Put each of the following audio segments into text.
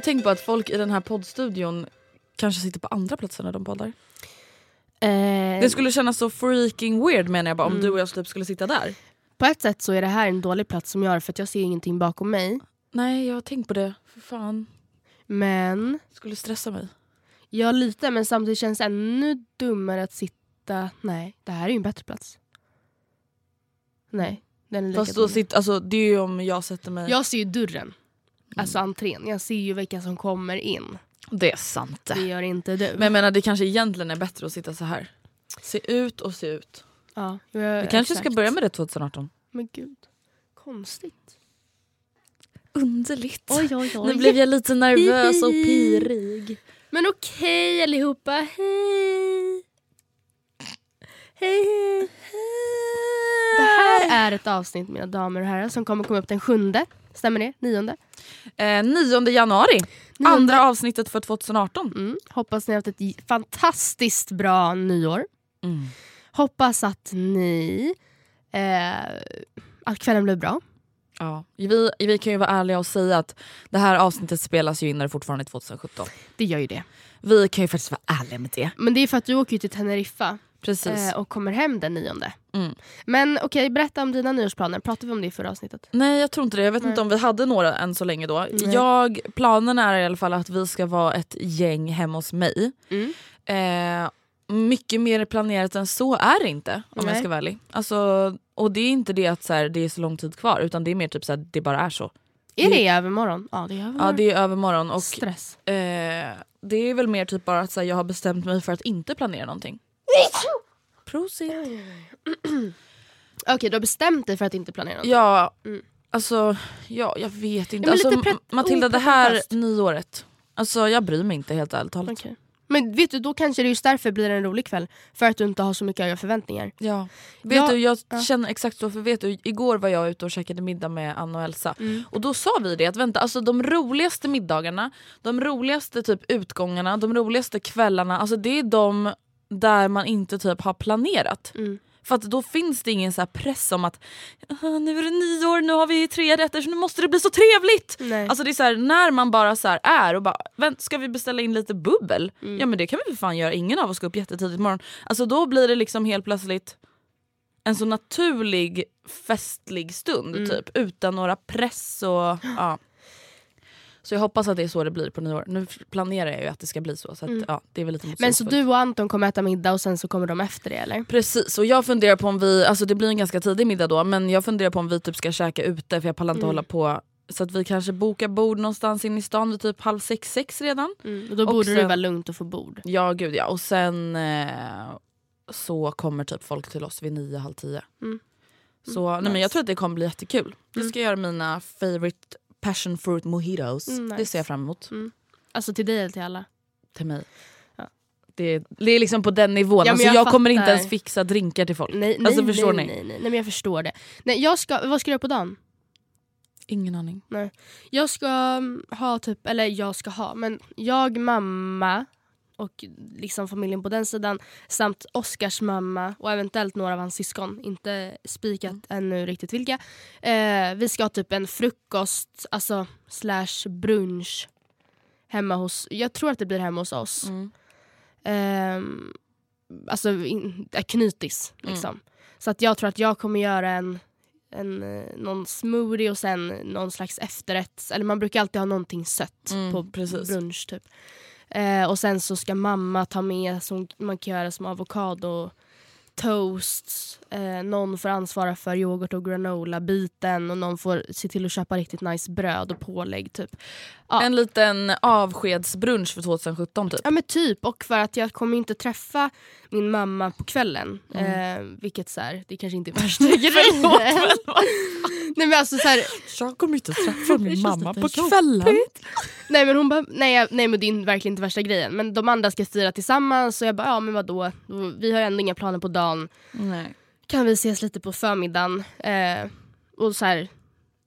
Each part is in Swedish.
du tänkt på att folk i den här poddstudion kanske sitter på andra platser när de poddar? Eh, Det skulle kännas så freaking weird menar jag bara om Mm. du och jag typ skulle sitta där. På ett sätt så är det här en dålig plats som jag har för att jag ser ingenting bakom mig. Nej jag har tänkt på det, för fan. Men Skulle stressa mig. jag lite men samtidigt känns det ännu dummare att sitta... Nej, det här är ju en bättre plats. Nej, den är lika Fast då sitter, alltså, det är ju om jag sätter mig... Jag ser ju dörren. Alltså entrén. Jag ser ju vilka som kommer in. Det är sant Det gör inte du. Men jag menar det kanske egentligen är bättre att sitta så här. Se ut och se ut. ja, jag, Vi kanske ska exakt. börja med det 2018. Men gud, konstigt. Underligt. Oj, oj, oj. Nu blev jag lite nervös och pirig. Men okej allihopa, hej! Hej hej! Det här är ett avsnitt mina damer och herrar som kommer komma upp den sjunde. Stämmer det? Nionde? Eh, 9 januari. Andra avsnittet för 2018. Mm. Hoppas ni har haft ett fantastiskt bra nyår. Mm. Hoppas att ni... Eh, att kvällen blev bra. Ja. Vi, vi kan ju vara ärliga och säga att det här avsnittet spelas ju in när det fortfarande är 2017. Det gör ju det. Vi kan ju faktiskt vara ärliga med det. Men det är för att du åker ju till Teneriffa Precis. eh, och kommer hem den nionde. Mm. Men okej, berätta om dina nyårsplaner. Pratade vi om det i förra avsnittet? Nej jag tror inte det, jag vet Nej. inte om vi hade några än så länge då. Nej. Jag, planen är i alla fall att vi ska vara ett gäng hemma hos mig. Mm. Eh, mycket mer planerat än så är det inte om jag Nej. ska vara ärlig. Alltså, och det är inte det att så här, det är så lång tid kvar utan det är mer typ så här, det bara är så. Är det i övermorgon? Ja, det är övermorgon. Ja det är övermorgon och Stress. eh, det är väl mer typ bara att så här, jag har bestämt mig för att inte planera någonting. Prosit. Okej, du har bestämt dig för att inte planera något? Ja, Mm. alltså ja, jag vet inte. men alltså, Matilda det här nyåret, alltså jag bryr mig inte helt ärligt talat. Okej. Men vet du, då kanske det just därför blir det en rolig kväll. För att du inte har så mycket höga förväntningar. Ja. Vet Ja, du, jag ja. känner exakt så, för vet du, igår var jag ute och käkade middag med Anna och Elsa. Mm. Och då sa vi det att vänta, alltså de roligaste middagarna, de roligaste typ utgångarna, de roligaste kvällarna, alltså det är de där man inte typ har planerat. Mm. För att då finns det ingen så press om att "Ah, nu är det nyår, nu har vi tre rätter så nu måste det bli så trevligt. Nej. Alltså det är så här, när man bara så här är och bara vänt, ska vi beställa in lite bubbel? Mm. Ja men det kan vi för fan göra, ingen av oss ska upp jättetidigt imorgon. Alltså då blir det liksom helt plötsligt en så naturlig festlig stund Mm. typ utan några press och ja. Så jag hoppas att det är så det blir på nyår. Nu planerar jag ju att det ska bli så. så att, Mm. ja, det är väl lite Men så du och Anton kommer äta middag och sen så kommer de efter det eller? Precis, och jag funderar på om vi, alltså det blir en ganska tidig middag då, men jag funderar på om vi typ ska käka ute för jag pallar inte Mm. hålla på. Så att vi kanske bokar bord någonstans in i stan vid typ halv sex, sex redan. Mm. Och då Och borde det sen- vara lugnt att få bord. Ja gud ja, och sen eh, så kommer typ folk till oss vid nio, halv tio. Mm. Så nej, men jag tror att det kommer bli jättekul. Jag Mm. ska göra mina favorite passion fruit mojitos. Mm, Det nice. ser jag fram emot. Alltså till dig eller till alla? Till mig. Ja. Det, det är liksom på den nivån. Ja, alltså, jag jag kommer inte ens fixa drinkar till folk. Nej, nej, Alltså, förstår nej, ni? nej, nej, nej, men jag förstår det. Nej, jag ska, vad ska du göra på dagen? Ingen aning. Nej. Jag ska mm, ha typ, eller jag ska ha, men jag, mamma och liksom familjen på den sidan samt Oscars mamma och eventuellt några av hans syskon. Inte spikat ännu riktigt vilka. Eh, vi ska ha typ en frukost, alltså slash brunch hemma hos, jag tror att det blir hemma hos oss. Mm. Ehm, alltså in, äh, knytis liksom. Så att jag tror att jag kommer göra en, en, eh, någon smoothie och sen någon slags efterrätt. Eller man brukar alltid ha någonting sött Mm, på precis. brunch typ. Eh, och sen så ska mamma ta med, som man kan göra som avokado toasts, eh, någon får ansvara för yoghurt och granola-biten och någon får se till att köpa riktigt nice bröd och pålägg typ. Ja. En liten avskedsbrunch för 2017 typ. Ja men typ, och för att jag kommer inte träffa min mamma på kvällen. Eh, vilket så här, det kanske inte är värsta grejen. Nej men alltså så här, Jag kommer inte träffa min mamma på kvällen. nej men hon bara, nej, nej men det är verkligen inte värsta grejen. Men de andra ska styra tillsammans och jag bara, ja men vadå, vi har ändå inga planer på dagen. Nej. Kan vi ses lite på förmiddagen? Eh, och så här,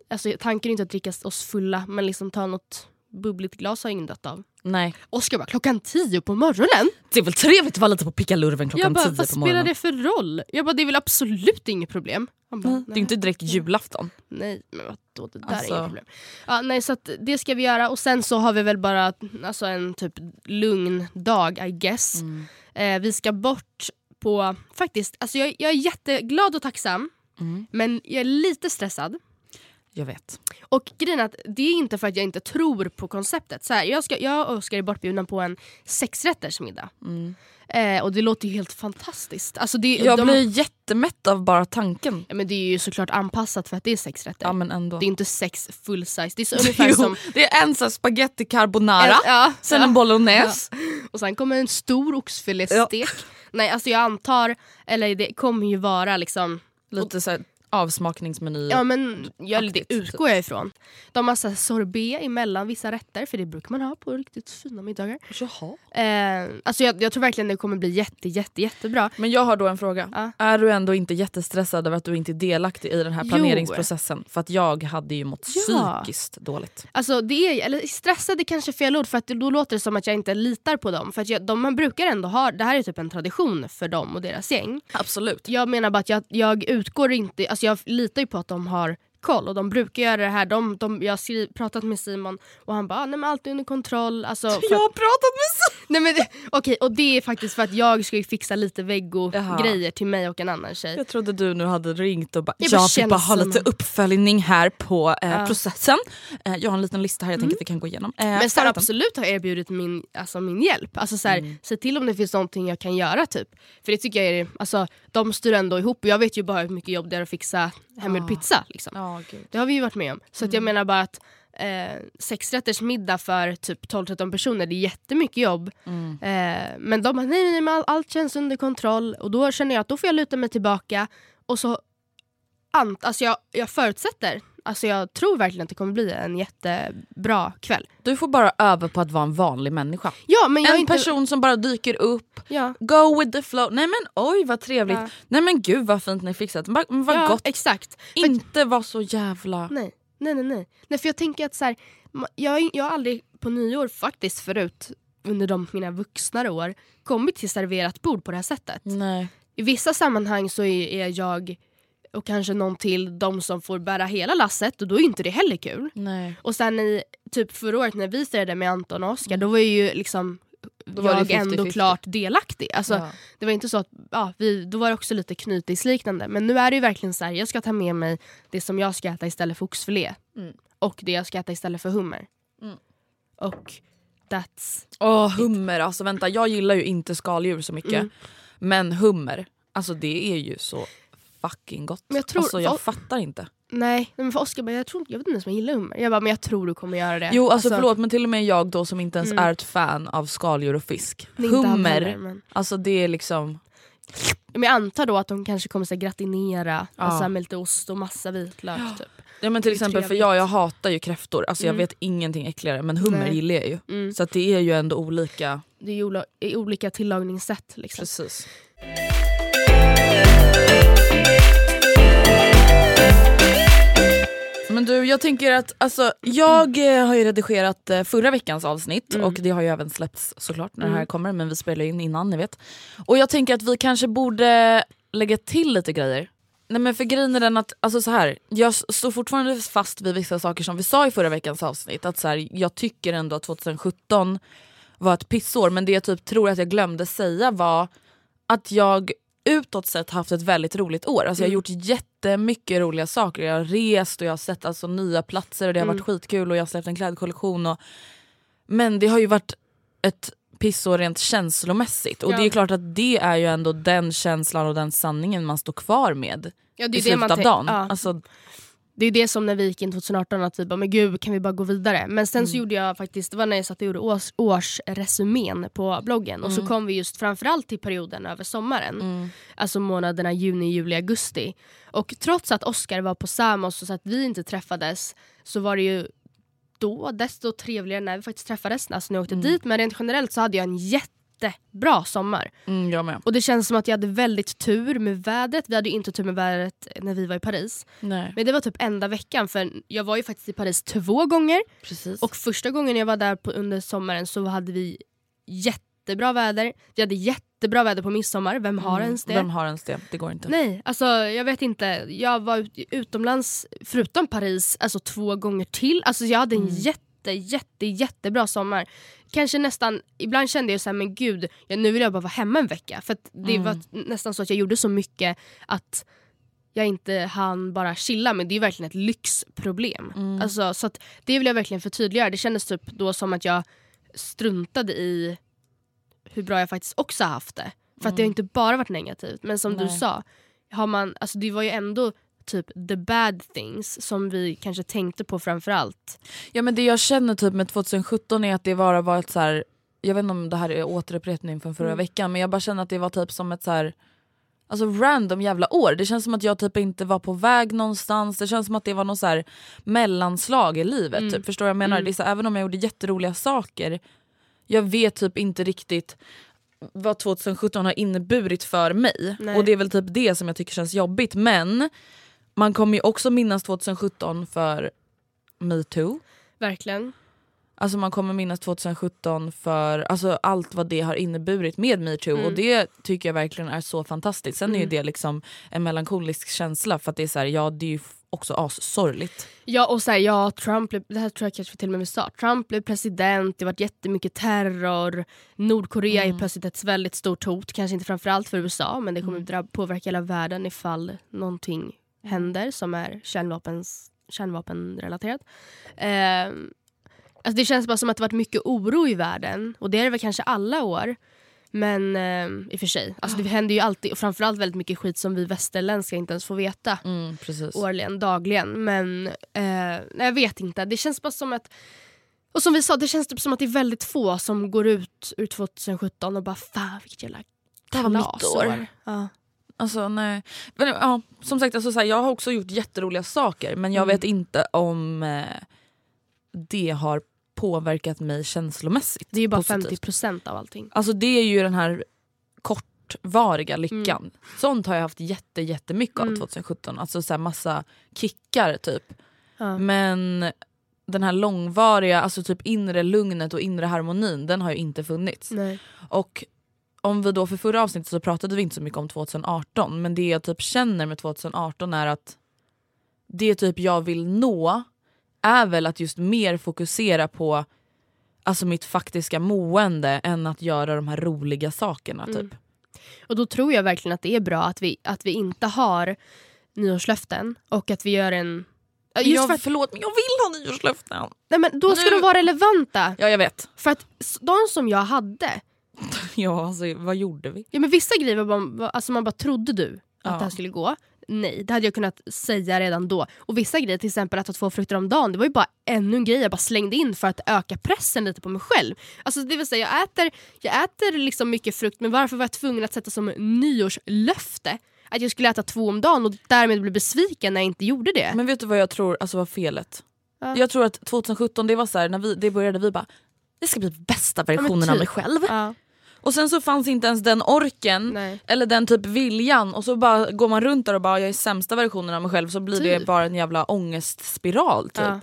alltså tanken är inte att dricka oss fulla men liksom ta något bubbligt glas har ingen dött av. Nej. Oskar bara, klockan tio på morgonen? Det är väl trevligt att vara lite på pickalurven Jag klockan bara, tio vad på spelar morgonen. det för roll? Jag bara, det är väl absolut inget problem. Bara, Det är inte direkt julafton. Nej, men vadå, det där Alltså- är inget problem. Ja, nej, så det ska vi göra och sen så har vi väl bara alltså, en typ lugn dag I guess. Mm. Eh, vi ska bort på, faktiskt, alltså jag, jag är jätteglad och tacksam Mm. men jag är lite stressad. Jag vet. Och grejen är att det är inte för att jag inte tror på konceptet. Så här, jag, ska, jag och Oskar är bortbjudna på en sexrättersmiddag. Eh, och det låter ju helt fantastiskt. Alltså det, Mm. Jag de, blir jättemätt av bara tanken. ja, men det är ju såklart anpassat för att det är sexrätter. Ja men ändå. Det är inte sex full size. Det är så ungefär Jo, som... det är en sån spaghetti carbonara, Ja, sen ja. en bolognese. Och sen kommer en stor oxfiléstek. Nej alltså jag antar, eller det kommer ju vara liksom Lite så här avsmakningsmeny. Ja men jag, det Aktigt, utgår jag ifrån. De har så här sorbet emellan vissa rätter för det brukar man ha på riktigt fina middagar. Jaha. Eh, alltså jag, jag tror verkligen det kommer bli jätte, jätte, jättebra. Men jag har då en fråga. Ja. Är du ändå inte jättestressad över att du inte är delaktig i den här Jo. planeringsprocessen? För att jag hade ju mått Ja. psykiskt dåligt. Alltså det är, eller stressad är kanske fel ord för att då låter det som att jag inte litar på dem. För att jag, de man brukar ändå ha, det här är typ en tradition för dem och deras gäng. Absolut. Jag menar bara att jag, jag utgår inte, alltså jag litar ju på att de har koll och de brukar göra det här. De, de, jag har pratat med Simon och han bara ah, nej men allt är under kontroll. Alltså, Jag har pratat med Simon! Nej, men, det- okej, och det är faktiskt för att jag ska ju fixa lite veggo-grejer till mig och en annan tjej. Jag trodde du nu hade ringt och bara Jag jag, bara vill bara ha lite Simon." uppföljning här på eh, Ja. processen. Eh, jag har en liten lista här jag tänker att vi kan gå igenom. Eh, Men sen absolut har erbjudit min, alltså min hjälp. Alltså så här, Mm. Se till om det finns någonting jag kan göra. typ. För det tycker jag är, alltså, De styr ändå ihop och jag vet ju bara hur mycket jobb det är att fixa hemgjord pizza. Liksom. Gud. Det har vi ju varit med om. Så Mm. att jag menar bara att eh, sexrätters middag för typ 12-13 personer, det är jättemycket jobb. Mm. Eh, men de bara, nej, nej, nej allt känns under kontroll. Och då känner jag att då får jag luta mig tillbaka. Och så, ant, alltså jag, jag förutsätter, alltså jag tror verkligen att det kommer bli en jättebra kväll. Du får bara öva på att vara en vanlig människa. Ja, men En inte, person som bara dyker upp, Ja. go with the flow. Nej men oj vad trevligt. Ja. Nej men gud vad fint ni fixat. Vad ja, gott. Exakt. Inte vara så jävla... Nej, nej, nej. nej. nej för jag tänker att så här, jag, jag har aldrig på nyår faktiskt förut under de mina vuxnare år kommit till serverat bord på det här sättet. Nej. I vissa sammanhang så är, jag och kanske någon till de som får bära hela lasset och då är inte det heller kul. Nej. Och sen i typ förra året när vi firade med Anton och Oskar då var ju liksom jag det ändå 50-50. klart delaktig. Alltså, Ja. Det var inte så att, ja, vi, då var det också lite knytisliknande. Men nu är det ju verkligen så här, jag ska ta med mig det som jag ska äta istället för oxfilé. Mm. Och det jag ska äta istället för hummer. Mm. Och that's... Åh hummer, alltså vänta jag gillar ju inte skaldjur så mycket. Mm. Men hummer, alltså det är ju så fucking gott. Men jag tror- alltså, jag fattar inte. Nej, men för Oskar bara, jag, tror, jag vet inte ens om jag gillar hummer. Jag bara, men jag tror du kommer göra det. Jo alltså, förlåt men till och med jag då som inte ens Mm. är ett fan av skaldjur och fisk. Hummer, heller, men... alltså det är liksom... men jag antar då att de kanske kommer så här, gratinera Ja. alltså, med lite ost och massa vitlök. Typ. Ja, men till exempel för jag, jag hatar ju kräftor, alltså jag Mm. vet ingenting äckligare men hummer Nej. gillar jag ju. Mm. Så det är ju ändå olika. Det är olika tillagningssätt. Liksom. Precis. Men du, jag tänker att alltså, jag eh, har ju redigerat eh, förra veckans avsnitt och det har ju även släppts såklart när det här kommer men vi spelar in innan ni vet. Och jag tänker att vi kanske borde lägga till lite grejer. Nej men för grejen är den att, alltså så här, jag s- står fortfarande fast vid vissa saker som vi sa i förra veckans avsnitt. Att så här, jag tycker ändå att 2017 var ett pissår men det jag typ tror att jag glömde säga var att jag utåt sett haft ett väldigt roligt år. Alltså jag har gjort jättemycket roliga saker. Jag har rest och jag har sett alltså nya platser och det har varit skitkul och jag har släppt en klädkollektion. Och... Men det har ju varit ett pissår rent känslomässigt och Ja. det är klart att det är ju ändå den känslan och den sanningen man står kvar med Ja, det i är det slutet man av dagen. ja. Alltså, Det är det som när vi gick in 2018 att vi bara men gud kan vi bara gå vidare. Men sen så gjorde jag faktiskt, det var när jag satt och gjorde års, årsresumén på bloggen och så kom vi just framförallt till perioden över sommaren. Alltså månaderna juni, juli, augusti. Och trots att Oscar var på Samos och så att vi inte träffades så var det ju då desto trevligare när vi faktiskt träffades, alltså när jag åkte dit. Men rent generellt så hade jag en jättebra sommar. mm, jag med. Och det känns som att jag hade väldigt tur med vädret. Vi hade inte tur med vädret när vi var i Paris. Nej, Men det var typ enda veckan för jag var ju faktiskt i Paris två gånger precis. och första gången jag var där på, under sommaren så hade vi jättebra väder. Vi hade jättebra väder på midsommar, vem har ens det? Mm. Vem har ens det? Det går inte. Nej, alltså jag vet inte. Jag var ut, utomlands förutom Paris alltså två gånger till. Alltså jag hade en Mm. jätte, jätte, jättebra sommar. Kanske nästan, ibland kände jag så här, men gud, ja, nu vill jag bara vara hemma en vecka. För det Mm. var nästan så att jag gjorde så mycket att jag inte hann bara chilla men det är verkligen ett lyxproblem. Mm. Alltså, så det vill jag verkligen förtydliga. Det kändes typ då som att jag struntade i hur bra jag faktiskt också haft det. För att det har inte bara varit negativt. Men som du Nej. sa, har man, alltså det var ju ändå typ the bad things som vi kanske tänkte på framförallt. Ja men det jag känner typ med 2017 är att det bara var ett så här. jag vet inte om det här är återupprepning från förra Mm. veckan men jag bara känner att det var typ som ett så här. Alltså random jävla år. Det känns som att jag typ inte var på väg någonstans. Det känns som att det var något så här mellanslag i livet. Mm. Typ. Förstår du vad jag menar? Det är så, även om jag gjorde jätteroliga saker. Jag vet typ inte riktigt vad 2017 har inneburit för mig. Nej. Och det är väl typ det som jag tycker känns jobbigt. Men man kommer ju också minnas 2017 för metoo. Verkligen. Alltså man kommer minnas 2017 för alltså allt vad det har inneburit med metoo Mm. och det tycker jag verkligen är så fantastiskt. Sen är ju det liksom en melankolisk känsla för att det är så här, ja det är ju också assorgligt. Ja och så här, ja Trump, blev, det här tror jag kanske till och med vi sa, Trump blev president, det var jättemycket terror, Nordkorea är plötsligt ett väldigt stort hot, kanske inte framförallt för USA men det kommer dra- påverka hela världen ifall någonting händer som är kärnvapens, kärnvapenrelaterat. Eh, alltså det känns bara som att det varit mycket oro i världen och det är det väl kanske alla år. Men eh, i och för sig, alltså det händer ju alltid och framförallt väldigt mycket skit som vi västerländska inte ens får veta Mm, årligen, dagligen. Men eh, jag vet inte. Det känns bara som att... Och som vi sa, det känns typ som att det är väldigt få som går ut ur 2017 och bara fan vilket jävla Det här var mitt kalasår." år. Ja. Alltså, nej. Men, ja, som sagt, alltså, så här, jag har också gjort jätteroliga saker men jag Mm. vet inte om eh, det har påverkat mig känslomässigt. Det är ju bara positivt. 50% av allting. Alltså det är ju den här kortvariga lyckan. Sånt har jag haft jätte, jättemycket av 2017. Alltså så här massa kickar typ. Ja. Men den här långvariga, alltså typ inre lugnet och inre harmonin den har ju inte funnits. Nej. Och om vi då för förra avsnittet så pratade vi inte så mycket om 2018 men det jag typ känner med 2018 är att det typ jag vill nå är väl att just mer fokusera på alltså mitt faktiska mående än att göra de här roliga sakerna typ. Och då tror jag verkligen att det är bra att vi, att vi inte har nyårslöften och att vi gör en... Just jag, för att, Förlåt men jag vill ha nyårslöften. nej, men då ska Nu- de vara relevanta. Ja jag vet. För att de som jag hade, Ja alltså vad gjorde vi? Ja, men vissa grejer var bara, alltså man bara trodde du att Ja. det här skulle gå. Nej, det hade jag kunnat säga redan då. Och vissa grejer, till exempel att ta två frukter om dagen, det var ju bara ännu en grej jag bara slängde in för att öka pressen lite på mig själv. Alltså det vill säga, jag äter, jag äter liksom mycket frukt men varför var jag tvungen att sätta som nyårslöfte att jag skulle äta två om dagen och därmed bli besviken när jag inte gjorde det? Men vet du vad jag tror alltså var felet? Ja. Jag tror att 2017 det var så här, när vi, det började vi bara det ska bli bästa versionen av typ. mig själv. Ja. Och sen så fanns inte ens den orken Nej. eller den typ viljan och så bara går man runt där och bara jag är sämsta versionen av mig själv så blir det Typ. bara en jävla ångestspiral typ. Ja.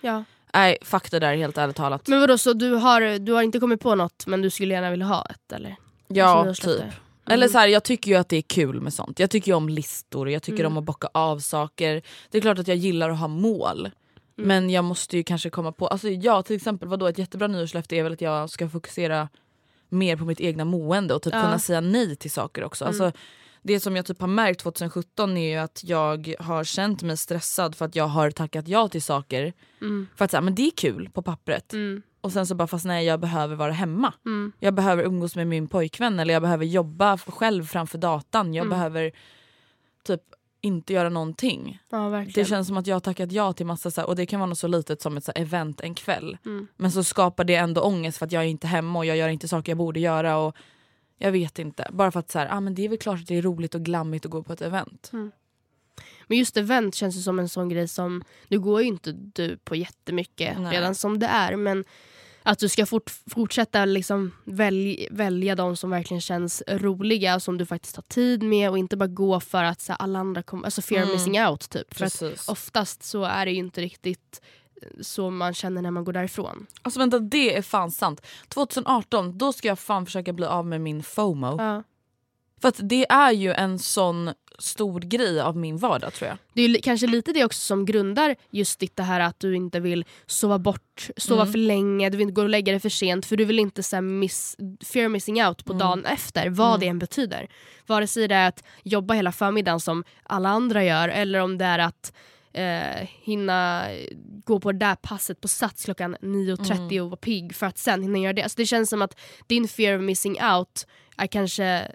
ja. Nej fuck det där helt ärligt talat. Men vadå, så du har, du har inte kommit på något men du skulle gärna vilja ha ett eller? Ja typ. det. Eller så här, jag tycker ju att det är kul med sånt. Jag tycker ju om listor, jag tycker Mm. om att bocka av saker. Det är klart att jag gillar att ha mål. Mm. Men jag måste ju kanske komma på, alltså ja till exempel vadå ett jättebra nyårslöfte är väl att jag ska fokusera mer på mitt egna mående och typ Ja. Mm. kunna säga nej till saker också. Alltså, det som jag typ har märkt 2017 är ju att jag har känt mig stressad för att jag har tackat ja till saker. För att säga, men det är kul på pappret. Mm. Och sen så bara fast nej jag behöver vara hemma. Jag behöver umgås med min pojkvän eller jag behöver jobba själv framför datan. Mm. Jag behöver typ inte göra någonting. Ja. Det känns som att jag har tackat ja till massa så här, och det kan vara något så litet som ett så här, event en kväll. Mm. Men så skapar det ändå ångest för att jag är inte hemma och jag gör inte saker jag borde göra. Och jag vet inte. Bara för att så här, ah, men det är väl klart att det är roligt och glammigt att gå på ett event. Mm. Men just event känns ju som en sån grej som, nu går ju inte du på jättemycket Nej. redan som det är men att du ska fort, fortsätta liksom välj, välja de som verkligen känns roliga som du faktiskt har tid med och inte bara gå för att så här, alla andra kommer, alltså fear of missing out typ. För att oftast så är det ju inte riktigt eh, så man känner när man går därifrån. Alltså vänta det är fan sant. 2018 då ska jag fan försöka bli av med min FOMO. Ja. För att det är ju en sån stor grej av min vardag tror jag. Det är kanske lite det också som grundar just ditt det här att du inte vill sova bort, sova Mm. för länge, du vill inte gå och lägga dig för sent för du vill inte så miss, fear missing out Mm. på dagen efter, vad det än betyder. Vare sig det är att jobba hela förmiddagen som alla andra gör eller om det är att eh, hinna gå på det där passet på Sats klockan 9.30 Mm. och vara pigg för att sen hinna göra det. Alltså det känns som att din fear of missing out är kanske Mm,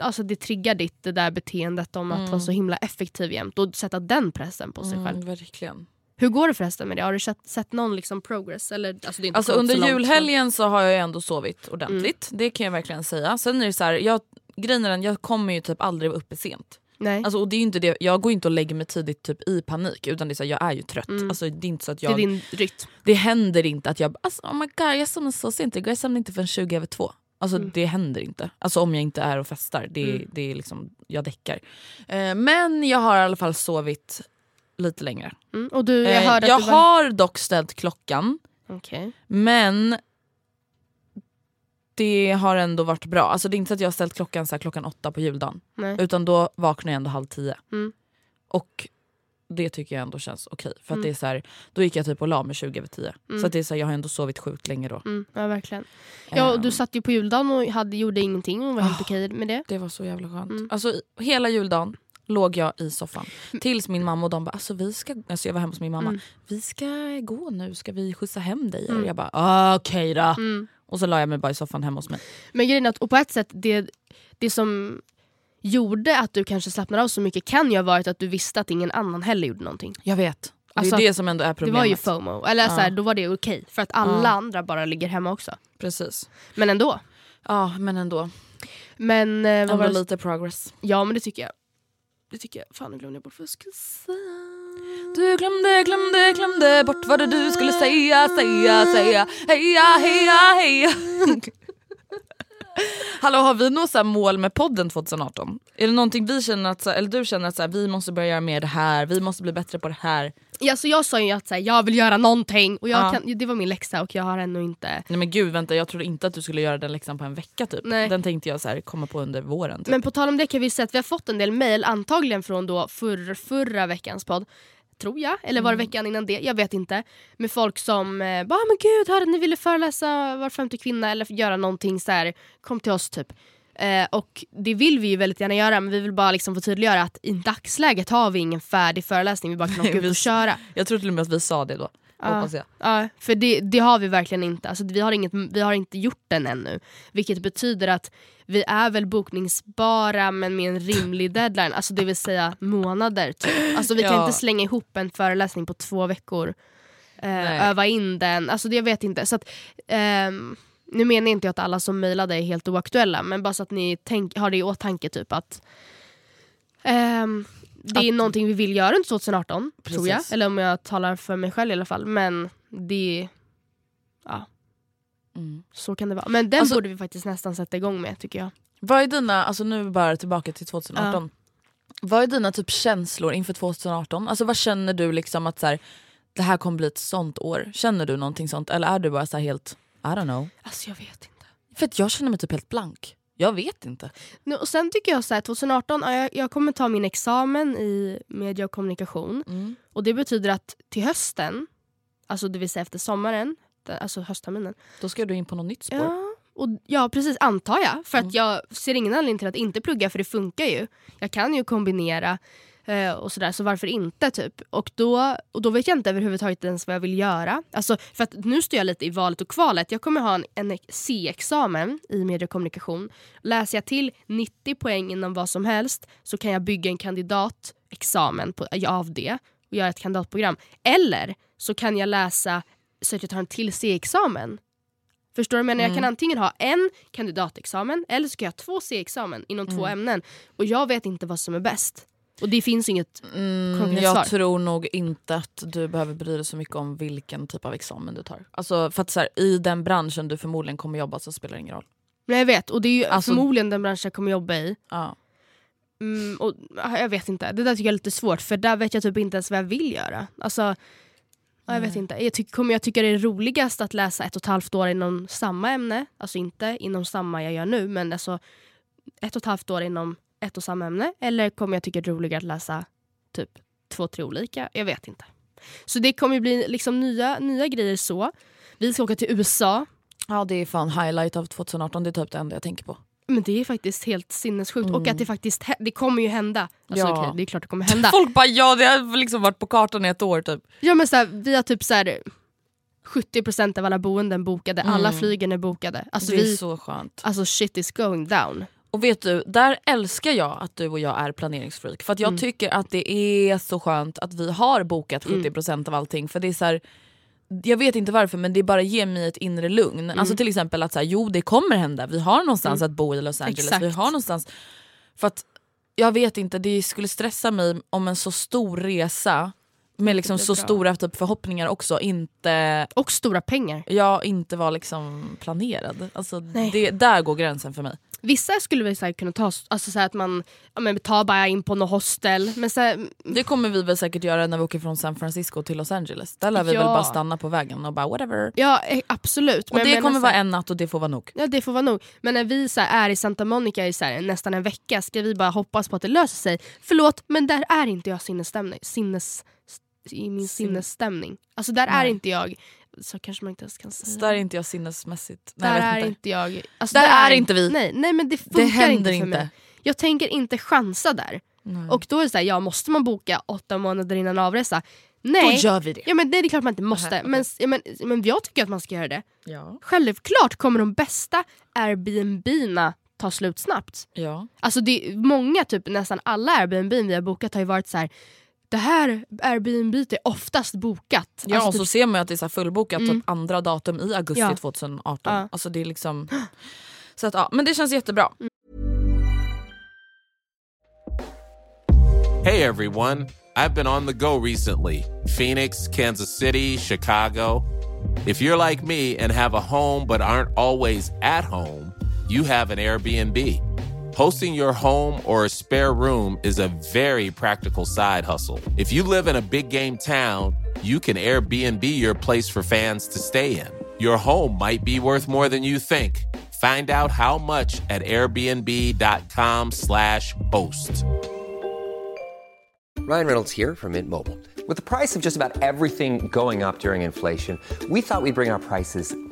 alltså det triggar ditt det där beteendet om att vara så himla effektiv jämt och sätta den pressen på sig själv. Mm, verkligen. Hur går det förresten med det? Har du sett, sett någon liksom progress? Eller, alltså det är Alltså under så julhelgen så har jag ändå sovit ordentligt. Det kan jag verkligen säga. Sen är det så här, jag, grejen är den, jag kommer ju typ aldrig vara uppe sent. Nej. Alltså, och det är inte det, jag går inte och lägger mig tidigt typ i panik utan det är så här, jag är ju trött. Alltså, det är inte så att det är jag, det, din rytm. händer inte att jag alltså, oh my god jag somnade så sent igår, jag somnade inte förrän 20 över två. Alltså det händer inte. Alltså om jag inte är och festar. Det, det är liksom, jag däckar. Eh, men jag har i alla fall sovit lite längre. Mm. Och du, jag Eh, jag du har dock ställt klockan Okej. men det har ändå varit bra. Alltså det är inte så att jag har ställt klockan så klockan åtta på juldagen. Nej. Utan då vaknar jag ändå halv tio. Mm. Och det tycker jag ändå känns okej. För att det är så här, då gick jag typ och la mig 20 över 10. Så att det är så här, jag har ändå sovit sjukt länge då. Mm, ja verkligen. Ja, och du Ehm. satt ju på juldagen och hade, gjorde ingenting och var helt Ah. okej med det. Det var så jävla skönt. Mm. Alltså hela juldagen låg jag i soffan. Tills min mamma och de bara, alltså vi ska, alltså jag var hemma hos min mamma. Mm. Vi ska gå nu, ska vi skjutsa hem dig? Och jag bara, ah, okej då. Mm. Och så la jag mig bara i soffan hemma hos mig. Men grejen är att, och på ett sätt, det, det som gjorde att du kanske slappnade av så mycket kan ju ha varit att du visste att ingen annan heller gjorde någonting. Jag vet. Alltså, det är det som ändå är Det problemet. var ju FOMO, eller så här, då var det okej för att alla Ja. andra bara ligger hemma också. Precis. Men ändå. Ja men ändå. Men eh, vad Ändå var det? lite progress. Ja men det tycker jag. Det tycker jag. Fan nu glömde jag bort vad jag skulle säga. Du glömde, glömde, glömde bort vad det du skulle säga, säga, säga. Heja, heja, heja. Hallå har vi här mål med podden 2018? Är det någonting vi känner att, eller du känner att så här, vi måste börja göra mer det här, vi måste bli bättre på det här? Ja, så jag sa ju att så här, jag vill göra någonting och jag Ja. kan, det var min läxa och jag har ännu inte... Nej men gud vänta jag trodde inte att du skulle göra den läxan på en vecka typ. Nej. Den tänkte jag så här, komma på under våren. Typ. Men på tal om det kan vi säga att vi har fått en del mail, antagligen från då förra, förra veckans podd. Tror jag, eller var det veckan innan det? Jag vet inte. Med folk som eh, bara men gud hörde ni ville föreläsa var femte kvinna eller göra någonting så här. kom till oss typ. Eh, och det vill vi ju väldigt gärna göra men vi vill bara liksom få tydliggöra att i dagsläget har vi ingen färdig föreläsning, vi bara kan åka ut och köra. Jag tror till och med att vi sa det då. Hoppas jag. Ja, för det, det har vi verkligen inte. Alltså, vi, har inget, vi har inte gjort den ännu. Vilket betyder att vi är väl bokningsbara men med en rimlig deadline. Alltså det vill säga månader. Typ. Alltså, vi kan Ja. inte slänga ihop en föreläsning på två veckor. Eh, öva in den. Alltså det, jag vet inte. Så att, ehm, nu menar inte jag att alla som mejlade är helt oaktuella men bara så att ni tänk, har det i åtanke typ att ehm, det är Att- någonting vi vill göra under 2018 tror jag. Precis. Eller om jag talar för mig själv i alla fall. Men det... Ja. Så kan det vara. Men den Alltså- borde vi faktiskt nästan sätta igång med tycker jag. Vad är dina, alltså nu bara tillbaka till 2018. Vad är dina typ känslor inför 2018? Alltså vad känner du liksom att så här, det här kommer bli ett sånt år? Känner du någonting sånt eller är du bara så här helt, I don't know? Alltså jag vet inte. För att jag känner mig typ helt blank. Jag vet inte. Nu, och sen tycker jag så här, 2018, ja, jag, jag kommer ta min examen i media och kommunikation. Mm. Och det betyder att till hösten, alltså det vill säga efter sommaren, alltså höstterminen. Då ska du in på något nytt spår. Ja, och, ja precis antar jag. För Mm. att jag ser ingen anledning till att inte plugga för det funkar ju. Jag kan ju kombinera eh, och sådär så varför inte typ. Och då, och då vet jag inte överhuvudtaget ens vad jag vill göra. Alltså, för att nu står jag lite i valet och kvalet. Jag kommer ha en, en C-examen i medie och kommunikation. Läser jag till 90 poäng inom vad som helst så kan jag bygga en kandidatexamen på, av det och göra ett kandidatprogram. Eller så kan jag läsa så att jag tar en till C-examen Förstår du? Men jag kan antingen ha en kandidatexamen eller så kan jag ha två C-examen inom två ämnen. Och jag vet inte vad som är bäst. Och det finns inget Mm, jag tror nog inte att du behöver bry dig så mycket om vilken typ av examen du tar. Alltså för att så här, i den branschen du förmodligen kommer jobba så spelar det ingen roll. Men jag vet, och det är ju Alltså- förmodligen den branschen jag kommer jobba i. Ja. Mm, och, ja, jag vet inte, det där tycker jag är lite svårt för där vet jag typ inte ens vad jag vill göra. Alltså, ja, jag vet inte. Jag tyck, kommer jag tycka det är roligast att läsa ett och ett halvt år inom samma ämne? Alltså inte inom samma jag gör nu men alltså ett och ett halvt år inom ett och samma ämne. Eller kommer jag tycka det är roligare att läsa typ två, tre olika? Jag vet inte. Så det kommer ju bli liksom nya, nya grejer så. Vi ska åka till USA. ja det är fan highlight av 2018, det är typ det enda jag tänker på. Men det är faktiskt helt sinnessjukt. Och att det faktiskt det kommer ju hända. Alltså, Ja. okej, det är klart det kommer hända. Folk bara ja det har liksom varit på kartan i ett år typ. Ja men så här, vi har typ så här 70% av alla boenden bokade, alla flygen är bokade. Alltså, det är vi, så skönt. alltså shit is going down. Och vet du, där älskar jag att du och jag är planeringsfreak. För att jag tycker att det är så skönt att vi har bokat 70% av allting. För det är så här, jag vet inte varför men det bara ger mig ett inre lugn. Alltså till exempel att så här, jo det kommer hända, vi har någonstans att bo i Los Angeles. Exakt. Vi har någonstans... För att jag vet inte, det skulle stressa mig om en så stor resa med liksom blir så bra. stora typ, förhoppningar också inte, Och stora pengar. jag inte var liksom planerad. Alltså, Nej. det, där går gränsen för mig. Vissa skulle väl här, kunna ta, alltså så att man ja, men, tar bara in på något hostel. Men så här, Det kommer vi väl säkert göra när vi åker från San Francisco till Los Angeles. Där lär vi Ja. väl bara stanna på vägen och bara whatever. ja eh, absolut. Och men, det men, kommer så vara en natt och det får vara nog. Ja det får vara nog. Men när vi så här, är i Santa Monica i så här, nästan en vecka ska vi bara hoppas på att det löser sig. Förlåt men där är inte jag sinnesstämning. Sinnes, I min sinnesstämning. Alltså där är Nej. inte jag. Så kanske man inte ens kan säga. Där är inte jag sinnesmässigt. Nej, där jag är inte. jag. Alltså, Där är inte vi. Nej, nej men det funkar händer inte för inte. mig. Jag tänker inte chansa där. Och då är det så här, ja måste man boka åtta månader innan avresa? Nej. Då gör vi det. Ja men det är klart man inte måste. Nähä, okej. men, ja, men, men jag tycker att man ska göra det. Ja. Självklart kommer de bästa Airbnb-na ta slut snabbt. ja. Alltså det, många, typ nästan alla Airbnb vi har bokat har ju varit så här. Det här Airbnb är oftast bokat. Ja alltså och så typ, ser man ju att det är så här fullbokat typ andra datum i augusti Ja. 2018. Ja. Alltså det är liksom... Så att, ja, men det känns jättebra. Hey everyone, I've been on the go recently Phoenix, Kansas City, Chicago. If you're like me and have a home but aren't always at home, you have an Airbnb. Hosting your home or a spare room is a very practical side hustle. If you live in a big game town, you can Airbnb your place for fans to stay in. Your home might be worth more than you think. Find out how much at airbnb.com/slash host. Ryan Reynolds here from Mint Mobile. With the price of just about everything going up during inflation, we thought we'd bring our prices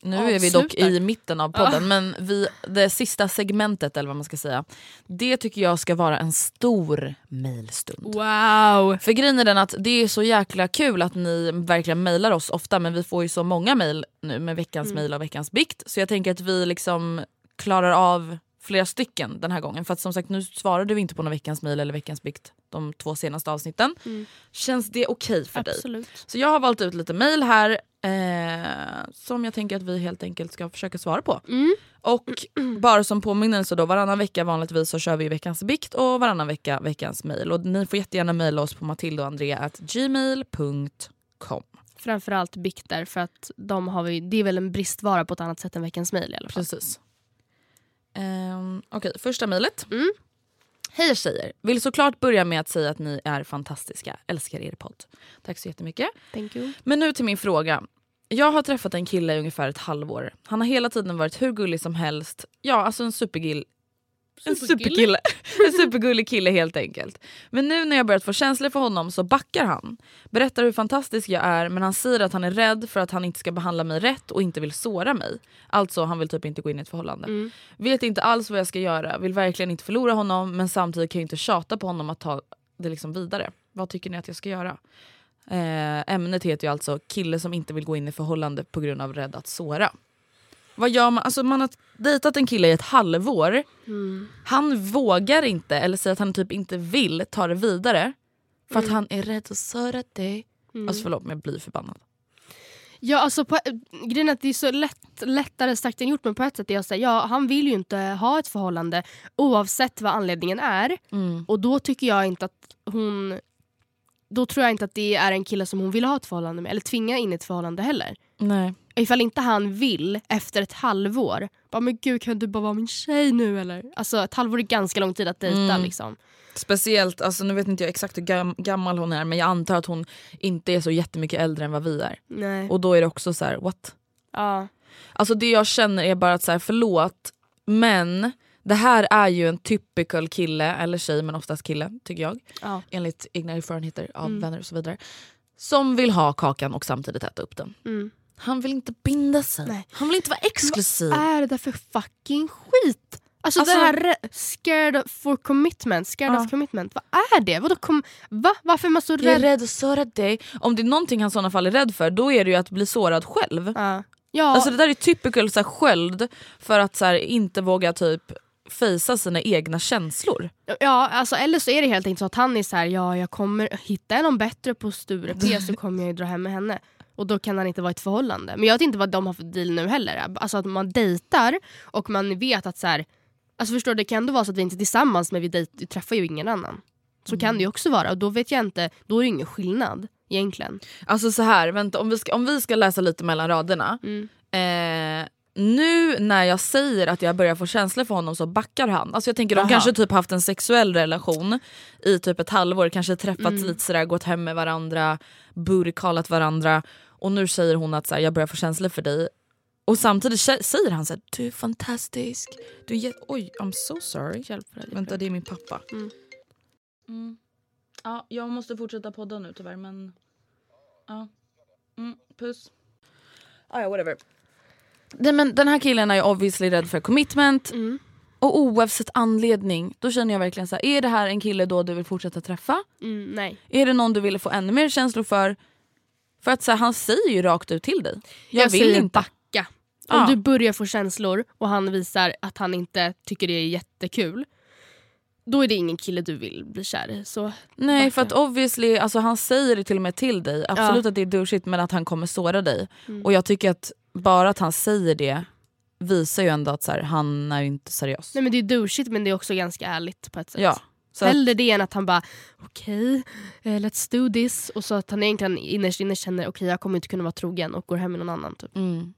Nu är vi dock Avslutar? i mitten av podden men vi, det sista segmentet eller vad man ska säga. Det tycker jag ska vara en stor mailstund. Wow! För grejen är den att det är så jäkla kul att ni verkligen mejlar oss ofta men vi får ju så många mejl nu med veckans mejl och veckans bikt. Så jag tänker att vi liksom klarar av flera stycken den här gången. För att som sagt nu svarade vi inte på någon veckans mejl eller veckans bikt de två senaste avsnitten. Känns det okej för dig? Absolut. Så jag har valt ut lite mejl här eh, som jag tänker att vi helt enkelt ska försöka svara på. Mm. Och bara som påminnelse då, varannan vecka vanligtvis så kör vi veckans bikt och varannan vecka veckans mejl. Och ni får jättegärna mejla oss på matildaandrea.gmail.com. Framförallt bikter för att de har vi, det är väl en bristvara på ett annat sätt än veckans mejl i alla fall. Precis. Um, Okej, första mejlet. Mm. Hej tjejer! Vill såklart börja med att säga att ni är fantastiska. Älskar er podd. Tack så jättemycket. Thank you. Men nu till min fråga. Jag har träffat en kille i ungefär ett halvår. Han har hela tiden varit hur gullig som helst. Ja, alltså en supergill. En superkille. En supergullig kille helt enkelt. Men nu när jag börjat få känslor för honom så backar han. Berättar hur fantastisk jag är men han säger att han är rädd för att han inte ska behandla mig rätt och inte vill såra mig. Alltså han vill typ inte gå in i ett förhållande. Vet inte alls vad jag ska göra, vill verkligen inte förlora honom men samtidigt kan jag inte tjata på honom att ta det liksom vidare. Vad tycker ni att jag ska göra? Eh, ämnet heter ju alltså kille som inte vill gå in i förhållande på grund av rädd att såra. Vad gör man? Alltså man har dejtat en kille i ett halvår. Han vågar inte, eller säger att han typ inte vill ta det vidare. För att han är rädd att såra dig. Alltså förlåt men jag blir förbannad. Ja, alltså på, grejen är att det är så lätt, lättare sagt än gjort men på ett sätt är jag säger ja, han vill ju inte ha ett förhållande oavsett vad anledningen är. Och då tycker jag inte att hon då tror jag inte att det är en kille som hon vill ha ett förhållande med eller tvinga in ett förhållande heller. Nej. Ifall inte han vill efter ett halvår, bara men gud kan du bara vara min tjej nu eller? Alltså ett halvår är ganska lång tid att dejta liksom. Speciellt, alltså nu vet inte jag exakt hur gam- gammal hon är men jag antar att hon inte är så jättemycket äldre än vad vi är. Nej. Och då är det också så här: what? ja. Alltså det jag känner är bara att så här, förlåt men det här är ju en typical kille, eller tjej men oftast kille tycker jag. Ja. Enligt egna erfarenheter av vänner och så vidare. Som vill ha kakan och samtidigt äta upp den. Mm. Han vill inte binda sig. Nej. Han vill inte vara exklusiv. Vad är det där för fucking skit? Alltså, Alltså- det här re- scared for commitment, scared Ja. of commitment. Vad är det? Vadå kom, va? Varför är man så Jag är rädd? rädd att såra dig. Om det är någonting han i sådana fall är rädd för då är det ju att bli sårad själv. Ja. Ja, Alltså det där är typical så här, sköld för att så här, inte våga typ fejsa sina egna känslor. ja, alltså, eller så är det helt enkelt så att han är så här, ja jag kommer hitta någon bättre på Sturepé så kommer jag ju dra hem med henne. Och då kan han inte vara i ett förhållande. Men jag vet inte vad de har för deal nu heller. Alltså att man dejtar och man vet att så här, alltså förstår du, det kan ändå vara så att vi inte är tillsammans men vi, dejt, vi träffar ju ingen annan. Så kan det ju också vara och då vet jag inte, då är det ingen skillnad egentligen. Alltså så här, vänta om vi ska, om vi ska läsa lite mellan raderna. Mm. Eh, nu när jag säger att jag börjar få känslor för honom så backar han. Alltså jag tänker de Aha. kanske typ haft en sexuell relation i typ ett halvår, kanske träffats Mm. lite sådär, gått hem med varandra, bootycallat varandra och nu säger hon att så här, jag börjar få känslor för dig. Och samtidigt säger han så här, du är fantastisk. Du är Oj, I'm so sorry. Vänta det är min pappa. Mm. Mm. Ja, jag måste fortsätta podda nu tyvärr men... Ja. Mm, puss. Ah, ja, whatever. Nej, men den här killen är obviously rädd för commitment. Mm. Och oavsett anledning, då känner jag verkligen så här, är det här en kille då du vill fortsätta träffa? Mm, nej. Är det någon du vill få ännu mer känslor för? För att så här, han säger ju rakt ut till dig. Jag, Jag, vill inte. backa. Om Ja. du börjar få känslor och han visar att han inte tycker det är jättekul. Då är det ingen kille du vill bli kär i. Så Nej backa. för att obviously, alltså, han säger det till och med till dig. Absolut att det är douchigt men att han kommer såra dig. Mm. Och jag tycker att bara att han säger det visar ju ändå att så här, han är inte seriös. Nej men det är douchigt men det är också ganska ärligt på ett sätt. Ja. Så Hellre det än att han bara okej, eh, let's do this. Och så att han egentligen innerst inne känner okej jag kommer inte kunna vara trogen och går hem med någon annan. Typ. mm.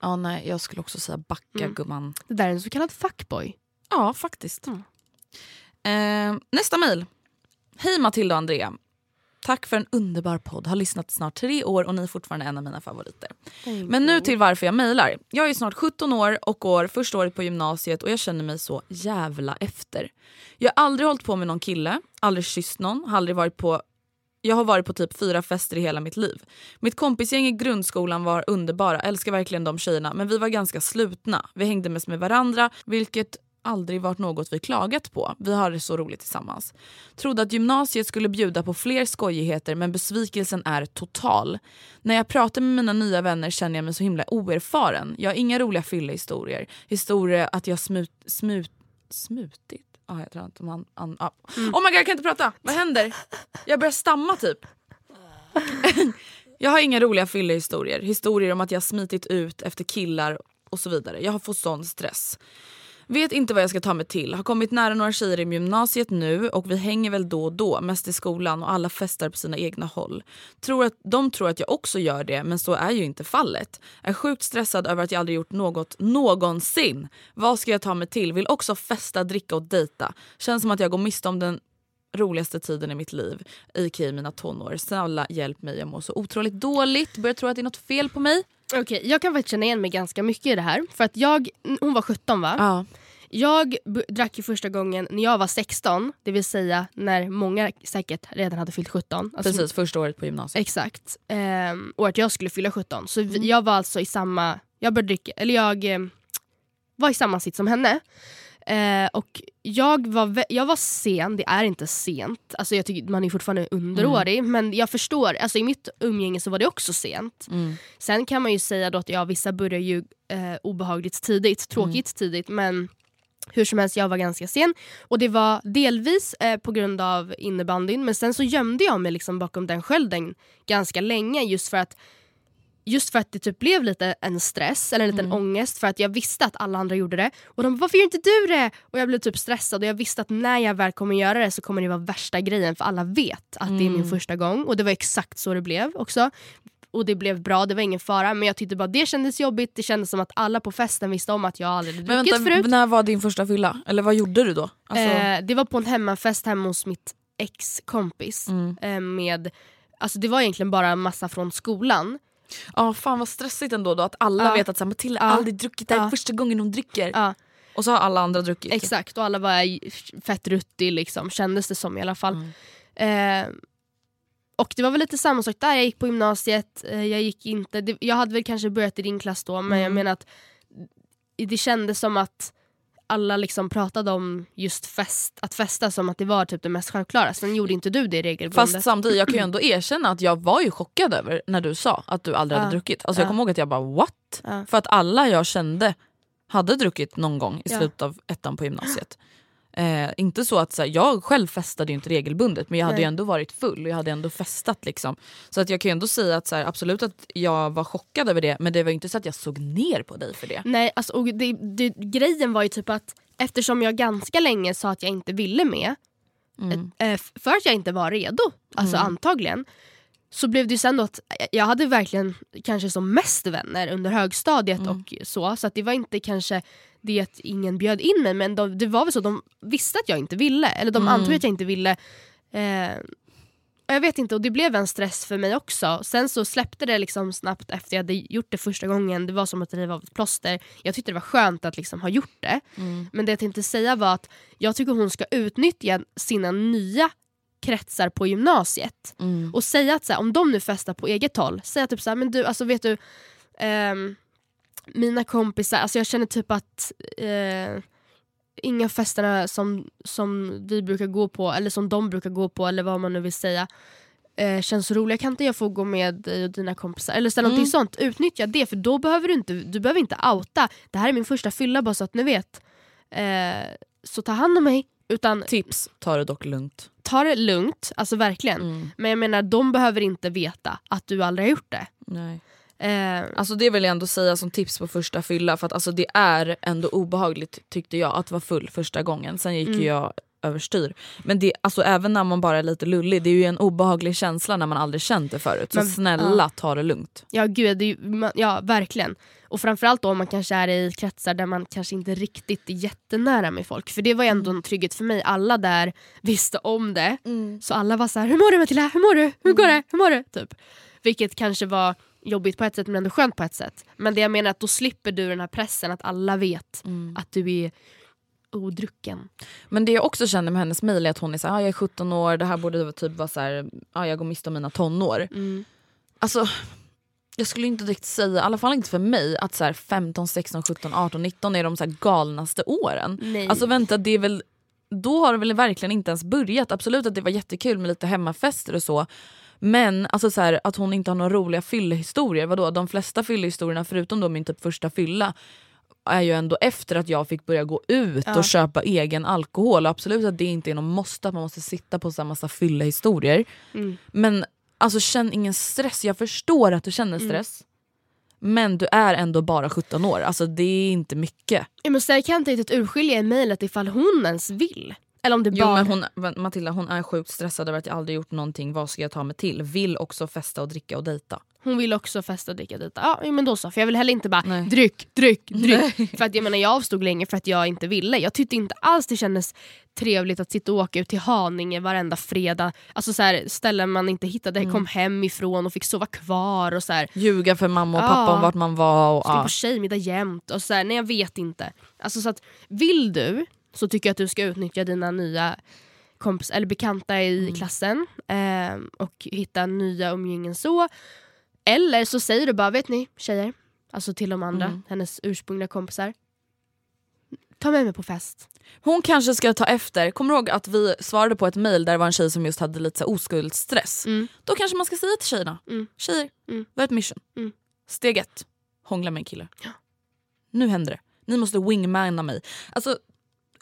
Ja nej jag skulle också säga backa Mm. gumman. Det där är en så kallad fuckboy. Ja faktiskt. Mm. Eh, nästa mejl. Hej Matilda och Andrea. Tack för en underbar podd. Har lyssnat snart tre år och ni är fortfarande en av mina favoriter. Men nu till varför jag mejlar. Jag är snart 17 år och går första året på gymnasiet och jag känner mig så jävla efter. Jag har aldrig hållit på med någon kille, aldrig kysst någon, har aldrig varit på jag har varit på typ fyra fester i hela mitt liv. Mitt kompisgäng i grundskolan var underbara, älskar verkligen de tjejerna men vi var ganska slutna. Vi hängde mest med varandra vilket aldrig varit något vi klagat på. Vi har det så roligt tillsammans. Trodde att gymnasiet skulle bjuda på fler skojigheter men besvikelsen är total. När jag pratar med mina nya vänner känner jag mig så himla oerfaren. Jag har inga roliga fyllehistorier. Historier att jag smut, smut, smutit? Ah, jag tror inte man, an, ah. Oh my god jag kan inte prata, vad händer? Jag börjar stamma typ. jag har inga roliga fyllehistorier. Historier om att jag smitit ut efter killar och så vidare. Jag har fått sån stress. Vet inte vad jag ska ta mig till. Har kommit nära några tjejer i gymnasiet nu och vi hänger väl då och då, mest i skolan och alla festar på sina egna håll. Tror att, de tror att jag också gör det men så är ju inte fallet. Är sjukt stressad över att jag aldrig gjort något någonsin. Vad ska jag ta mig till? Vill också festa, dricka och dejta. Känns som att jag går miste om den roligaste tiden i mitt liv, Aka mina tonår. Snälla hjälp mig, jag mår så otroligt dåligt. Börjar tro att det är något fel på mig. Okej, jag kan faktiskt känna igen mig ganska mycket i det här. För att jag, hon var 17 va? Ja. Jag drack ju första gången när jag var 16, det vill säga när många säkert redan hade fyllt 17. Alltså, Precis, första året på gymnasiet. Exakt. Ehm, och att jag skulle fylla 17. Så Mm. jag var alltså i samma, jag började dricka, eller jag eh, var i samma sitt som henne. Eh, och jag var, jag var sen, det är inte sent. Alltså jag tycker man är fortfarande underårig men jag förstår, alltså i mitt umgänge så var det också sent. Mm. Sen kan man ju säga då att ja, vissa börjar ju eh, obehagligt tidigt, tråkigt tidigt men hur som helst, jag var ganska sen. Och det var delvis eh, på grund av innebandyn men sen så gömde jag mig liksom bakom den skölden ganska länge just för att Just för att det typ blev lite en stress eller en liten ångest för att jag visste att alla andra gjorde det. Och de bara “varför gör inte du det?” Och jag blev typ stressad och jag visste att när jag väl kommer göra det så kommer det vara värsta grejen för alla vet att det är min första gång. Och det var exakt så det blev också. Och det blev bra, det var ingen fara men jag tyckte bara det kändes jobbigt. Det kändes som att alla på festen visste om att jag aldrig hade Men druckit vänta, förut. när var din första fylla? Eller vad gjorde du då? Alltså, Eh, det var på en hemmafest hemma hos mitt ex-kompis. Mm. Eh, med, alltså det var egentligen bara en massa från skolan. Ja fan vad stressigt ändå då att alla Ja. vet att så här, Matilda har Ja. aldrig druckit, det här är första gången hon dricker. Och så har alla andra druckit. exakt, och alla var fett ruttig liksom, kändes det som i alla fall. Mm. Eh, och det var väl lite samma sak där, jag gick på gymnasiet, eh, jag gick inte, det, jag hade väl kanske börjat i din klass då men jag Mm. menar att det kändes som att alla liksom pratade om just fest, att festa som att det var typ det mest självklara. Sen gjorde inte du det regelbundet. Fast samtidigt, jag kan ju ändå erkänna att jag var ju chockad över när du sa att du aldrig Ja. hade druckit. Alltså jag Ja. kommer ihåg att jag bara what? Ja. För att alla jag kände hade druckit någon gång i slutet av ettan på gymnasiet. Eh, inte så att så här, jag själv festade ju inte regelbundet men jag hade Nej. ju ändå varit full och jag hade ändå festat. Liksom. Så att jag kan ju ändå säga att så här, absolut att jag var chockad över det men det var ju inte så att jag såg ner på dig för det. Nej, alltså, och det, det, grejen var ju typ att eftersom jag ganska länge sa att jag inte ville med, Mm. eh, f- för att jag inte var redo, alltså antagligen, så blev det ju sen då att jag hade verkligen kanske som mest vänner under högstadiet Mm. och så, så att det var inte kanske det att ingen bjöd in mig men de, det var väl så de visste att jag inte ville, eller de Mm. antog att jag inte ville. Eh, och jag vet inte, och det blev en stress för mig också. Sen så släppte det liksom snabbt efter jag hade gjort det första gången. Det var som att riva av ett plåster. Jag tyckte det var skönt att liksom ha gjort det. Men det jag tänkte säga var att jag tycker hon ska utnyttja sina nya kretsar på gymnasiet. Mm. Och säga att så här, om de nu festar på eget håll, säga typ så här, men du alltså vet du ehm, mina kompisar, alltså jag känner typ att eh, inga festerna som, som vi brukar gå på eller som de brukar gå på eller vad man nu vill säga eh, känns roliga. Kan inte jag få gå med dig och dina kompisar? Eller ställa någonting sånt. Utnyttja det för då behöver du inte, du behöver inte outa. Det här är min första fylla bara så att ni vet. Eh, så ta hand om mig. Utan Tips, ta det dock lugnt. ta det lugnt, alltså verkligen. Mm. Men jag menar de behöver inte veta att du aldrig har gjort det. Nej. Eh, Alltså det vill jag ändå säga som tips på första fylla för att alltså det är ändå obehagligt tyckte jag att vara full första gången. Sen gick ju jag överstyr. Men det, alltså även när man bara är lite lullig, det är ju en obehaglig känsla när man aldrig känt det förut. Så Men- snälla ta det lugnt. Ja gud, ju- ja verkligen. Och framförallt då om man kanske är i kretsar där man kanske inte riktigt är jättenära med folk. För det var ju ändå en trygghet för mig, alla där visste om det. Så alla var så här: hur mår du Matilda? Hur mår du? Hur går det? Hur mår du? Typ. Vilket kanske var jobbigt på ett sätt men ändå skönt på ett sätt. Men det jag menar är att då slipper du den här pressen att alla vet att du är odrucken. Men det jag också känner med hennes mejl är att hon är såhär, ah, jag är 17 år, det här borde typ vara såhär, ah, jag går miste om mina tonår. Mm. Alltså, jag skulle inte direkt säga, i alla fall inte för mig, att så här 15, 16, 17, 18, 19 är de så galnaste åren. Nej. Alltså vänta, det är väl, då har det väl verkligen inte ens börjat. Absolut att det var jättekul med lite hemmafester och så. Men alltså så här, att hon inte har några roliga fyllehistorier. Vadå? De flesta fyllehistorierna förutom då min typ första fylla är ju ändå efter att jag fick börja gå ut Ja. och köpa egen alkohol. Och absolut att det inte är någon måste att man måste sitta på så massa fyllehistorier. Mm. Men alltså känn ingen stress. Jag förstår att du känner stress. Men du är ändå bara 17 år. Alltså det är inte mycket. Måste säga, jag kan inte riktigt urskilja i mejlet ifall hon ens vill. Eller om det Jo, bara... men hon, Matilda hon är sjukt stressad över att jag aldrig gjort någonting. Vad ska jag ta mig till? Vill också festa och dricka och dejta. Hon vill också festa och dricka dit. Ja ja, men då så, för jag vill heller inte bara Nej. dryck, dryck, dryck. För att jag menar jag avstod länge för att jag inte ville. Jag tyckte inte alls det kändes trevligt att sitta och åka ut till Haninge varenda fredag. Alltså så här, ställen man inte hittade, Mm. kom hem ifrån och fick sova kvar och så här. Ljuga för mamma och pappa Ja. om vart man var. Och, Ska ja. på tjejmiddag jämt och så här, nej jag vet inte. Alltså så att vill du så tycker jag att du ska utnyttja dina nya kompis, eller bekanta i Mm. klassen eh, och hitta nya umgängen så. Eller så säger du bara, vet ni tjejer, alltså till de andra, Mm. hennes ursprungliga kompisar. Ta med mig på fest. Hon kanske ska ta efter. Kommer du ihåg att vi svarade på ett mail där det var en tjej som just hade lite så oskuldsstress? Mm. Då kanske man ska säga till tjejerna, Mm. tjejer, Mm. vad är ett mission? Mm. Steg ett, hångla med en kille. Nu händer det. Ni måste wingmana mig. Alltså,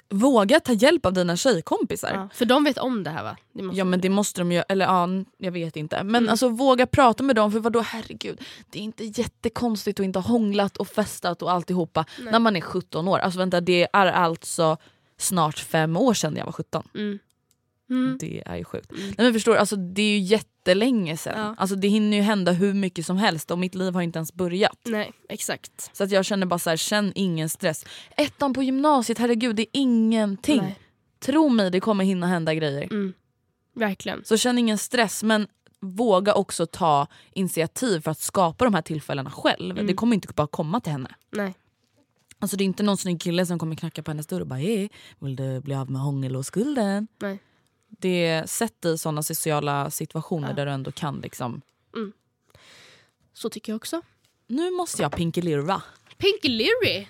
våga ta hjälp av dina tjejkompisar. Ja, för de vet om det här va? Det Ja men det måste de göra, eller ja, jag vet inte. Men Mm. alltså våga prata med dem för vadå herregud. Det är inte jättekonstigt att inte ha hånglat och festat och alltihopa när man är 17 år. Alltså vänta det är alltså snart fem år sedan jag var 17. Mm. Mm. Det är ju sjukt. Nej, men förstår, du, alltså, det är ju jättelänge sedan. Ja. Alltså, det hinner ju hända hur mycket som helst och mitt liv har inte ens börjat. Nej, exakt. Så att jag känner bara så här, känn ingen stress. Ettan på gymnasiet, herregud det är ingenting. Nej. Tro mig det kommer hinna hända grejer. Mm. Verkligen. Så känn ingen stress men våga också ta initiativ för att skapa de här tillfällena själv. Mm. Det kommer inte bara komma till henne. Nej. Alltså det är inte någon snygg kille som kommer knacka på hennes dörr och bara hej, vill du bli av med hångel och skulden? Nej. Det sätt dig i sådana sociala situationer där du ändå kan liksom Så tycker jag också. Nu måste jag pinkelirva. Pinky Leary.